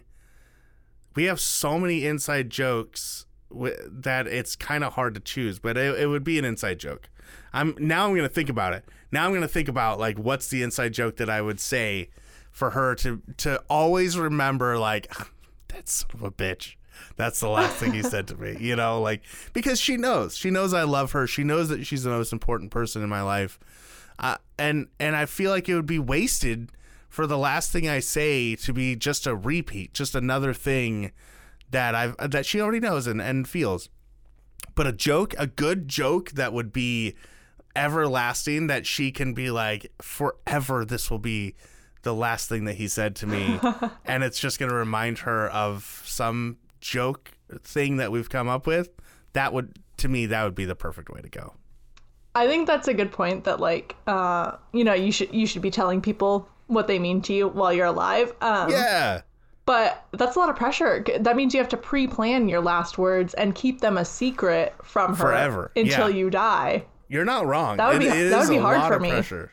we have so many inside jokes that it's kind of hard to choose, but it, it would be an inside joke. I'm now I'm gonna think about it. Now I'm gonna think about like what's the inside joke that I would say for her to to always remember like that son of a bitch. That's the last thing he said to me, you know, like because she knows, she knows I love her. She knows that she's the most important person in my life. uh, and and I feel like it would be wasted for the last thing I say to be just a repeat, just another thing that I've that she already knows and, and feels. But a joke, a good joke that would be everlasting, that she can be like forever. This will be the last thing that he said to me, and it's just gonna remind her of some joke thing that we've come up with. That would, to me, that would be the perfect way to go. I think that's a good point. That like, uh, you know, you should you should be telling people what they mean to you while you're alive. Um, Yeah. But that's a lot of pressure. That means you have to pre-plan your last words and keep them a secret from her Forever, until yeah. you die. You're not wrong. That would be- It- it that would be hard for me. Pressure.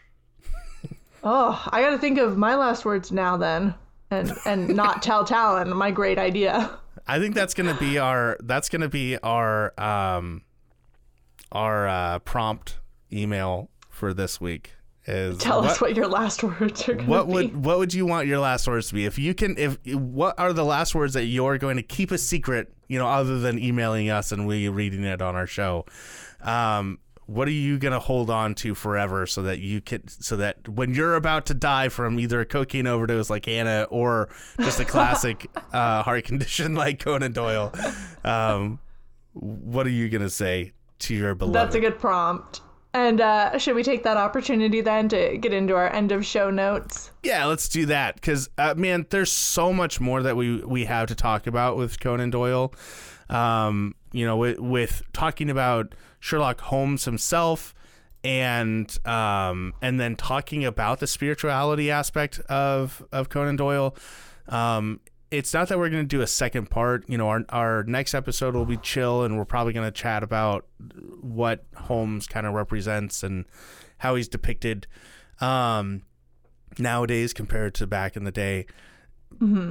Oh, I got to think of my last words now then, and and not tell Talon my great idea. I think that's gonna be our that's gonna be our um our uh, prompt email for this week is Tell what, us what your last words are going to what be. would what would you want your last words to be if you can if what are the last words that you're going to keep a secret you know other than emailing us and we reading it on our show um what are you going to hold on to forever so that you can so that when you're about to die from either a cocaine overdose like Hannah or just a classic uh, heart condition like Conan Doyle um what are you going to say to your beloved That's a good prompt. And uh, should we take that opportunity then to get into our end of show notes? Yeah, let's do that because uh, man, there's so much more that we we have to talk about with Conan Doyle. Um, you know, with, with talking about Sherlock Holmes himself, and um, and then talking about the spirituality aspect of of Conan Doyle. Um, it's not that we're going to do a second part. You know, our our next episode will be chill, and we're probably going to chat about what Holmes kind of represents and how he's depicted. Um, nowadays compared to back in the day.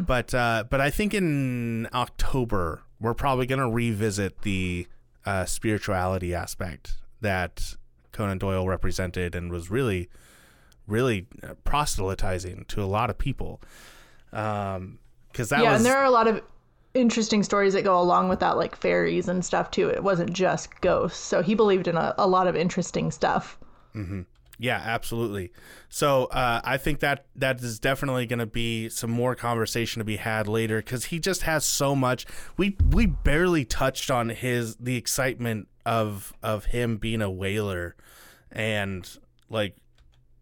But uh, but I think in October we're probably going to revisit the uh, spirituality aspect that Conan Doyle represented and was really really proselytizing to a lot of people. Um, because that yeah, was and there are a lot of interesting stories that go along with that, like fairies and stuff too. It wasn't just ghosts. So he believed in a, a lot of interesting stuff. Hmm. Yeah, absolutely. So uh, I think that that is definitely going to be some more conversation to be had later because he just has so much. We we barely touched on his the excitement of of him being a whaler, and like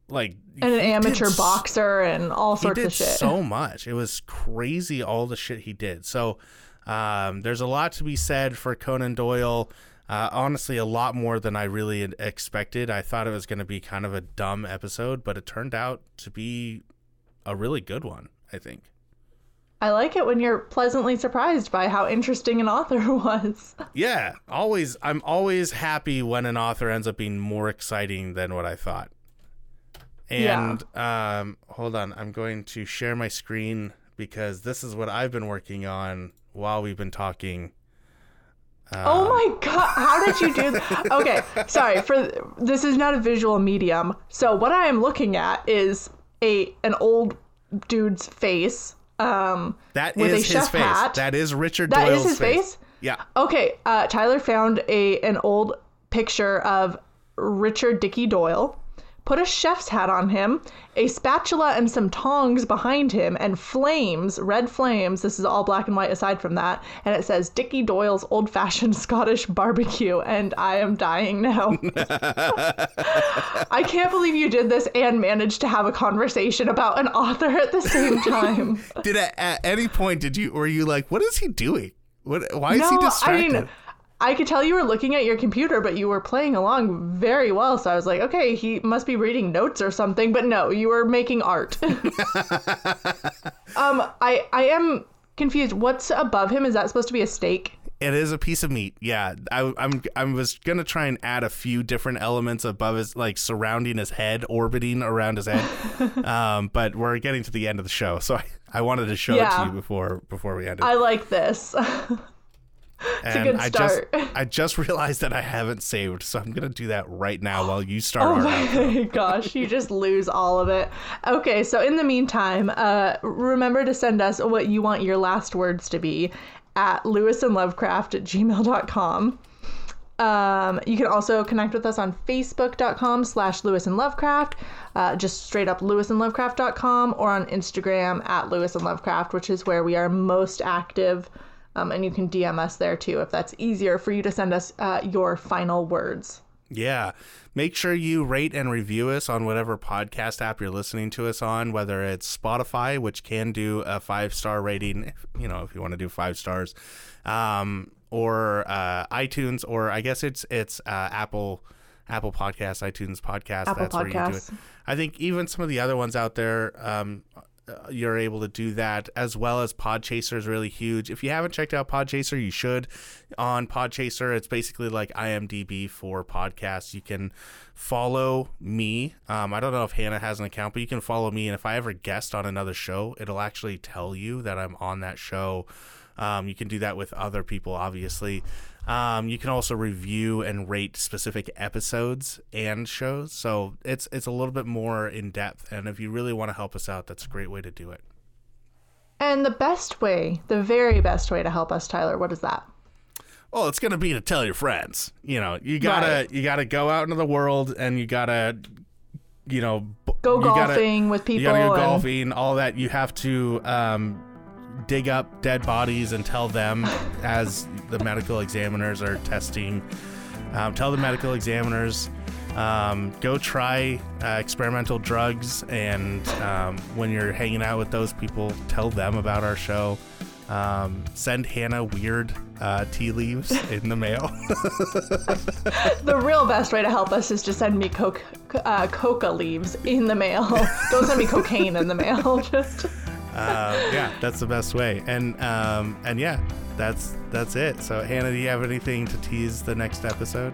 like And an amateur boxer and all sorts of shit. so much. It was crazy all the shit he did. So um, there's a lot to be said for Conan Doyle. Uh, honestly, a lot more than I really expected. I thought it was going to be kind of a dumb episode, but it turned out to be a really good one. I think. I like it when you're pleasantly surprised by how interesting an author was. Yeah, always. I'm always happy when an author ends up being more exciting than what I thought. And um, hold on, I'm going to share my screen because this is what I've been working on while we've been talking. oh my god, how did you do that? Okay, sorry for this is not a visual medium. So what I am looking at is a an old dude's face. Um That With a is his face. hat. That is Richard That is Doyle's his face? Yeah. Okay, uh, Tyler found a an old picture of Richard Dickey Doyle, put a chef's hat on him, a spatula and some tongs behind him, and flames, red flames. This is all black and white aside from that, and it says Dickey Doyle's old fashioned Scottish barbecue, and I am dying now. I can't believe you did this and managed to have a conversation about an author at the same time. Did at, at any point did you were you like, what is he doing? What? Why is he No, I distracted? mean, I could tell you were looking at your computer, but you were playing along very well. So I was like, okay, he must be reading notes or something. But no, you were making art. um, I I am confused. What's above him? Is that supposed to be a steak? It is a piece of meat. Yeah, I, I'm. I was gonna try and add a few different elements above his, like surrounding his head, orbiting around his head. um, but we're getting to the end of the show, so I, I wanted to show it to you before before we ended. I like this. and a good I just I just realized that I haven't saved, so I'm gonna do that right now while you start. Oh our my gosh, you just lose all of it. Okay, so in the meantime, uh, remember to send us what you want your last words to be at lewisandlovecraft at gmail.com. Um, you can also connect with us on facebook.com slash Lewis and Lovecraft, uh, just straight up lewisandlovecraft.com, or on Instagram at Lewis and Lovecraft, which is where we are most active. Um, and you can DM us there too if that's easier for you to send us uh, your final words. Yeah. Make sure you rate and review us on whatever podcast app you're listening to us on, whether it's Spotify, which can do a five star rating, if, you know, if you want to do five stars, um, or uh, iTunes, or I guess it's it's uh, Apple. Apple Podcasts, iTunes Podcast. Apple that's where you do it. Podcasts. I think even some of the other ones out there, um, you're able to do that as well as Podchaser is really huge. If you haven't checked out Podchaser, you should. On Podchaser, it's basically like IMDb for podcasts. You can follow me. Um, I don't know if Hannah has an account, but you can follow me. And if I ever guest on another show, it'll actually tell you that I'm on that show. Um, you can do that with other people, obviously. Um, you can also review and rate specific episodes and shows, so it's it's a little bit more in depth. And if you really want to help us out, that's a great way to do it. And the best way, the very best way to help us, Tyler, what is that? Well, it's gonna be to tell your friends. You know, you gotta Right. you gotta go out into the world and you gotta, you know, Go you gotta- golfing with You gotta people go and- golfing, all that. You have to um, dig up dead bodies and tell them as the medical examiners are testing. Um, tell the medical examiners. Um, go try uh, experimental drugs, and um, when you're hanging out with those people, tell them about our show. Um, send Hannah weird uh, tea leaves in the mail. The real best way to help us is to send me coke, uh, coca leaves in the mail. Don't send me cocaine in the mail. Just uh, yeah, that's the best way. And um, and yeah, that's that's it. So Hannah, do you have anything to tease the next episode?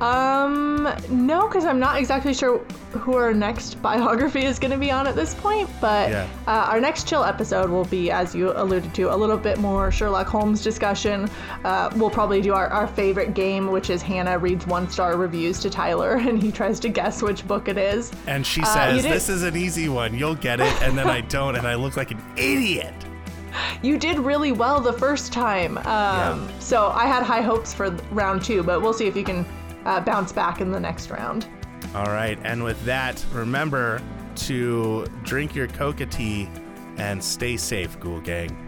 Um, no, because I'm not exactly sure who our next biography is going to be on at this point. But Yeah. uh, our next chill episode will be, as you alluded to, a little bit more Sherlock Holmes discussion. Uh, we'll probably do our, our favorite game, which is Hannah reads one star reviews to Tyler, and he tries to guess which book it is. And she Uh, says, did- "This is an easy one. You'll get it." And then I don't, and I look like an idiot. You did really well the first time. Um, So I had high hopes for round two, but we'll see if you can uh, bounce back in the next round. All right, and with that, remember to drink your coca tea and stay safe, Ghoul Gang.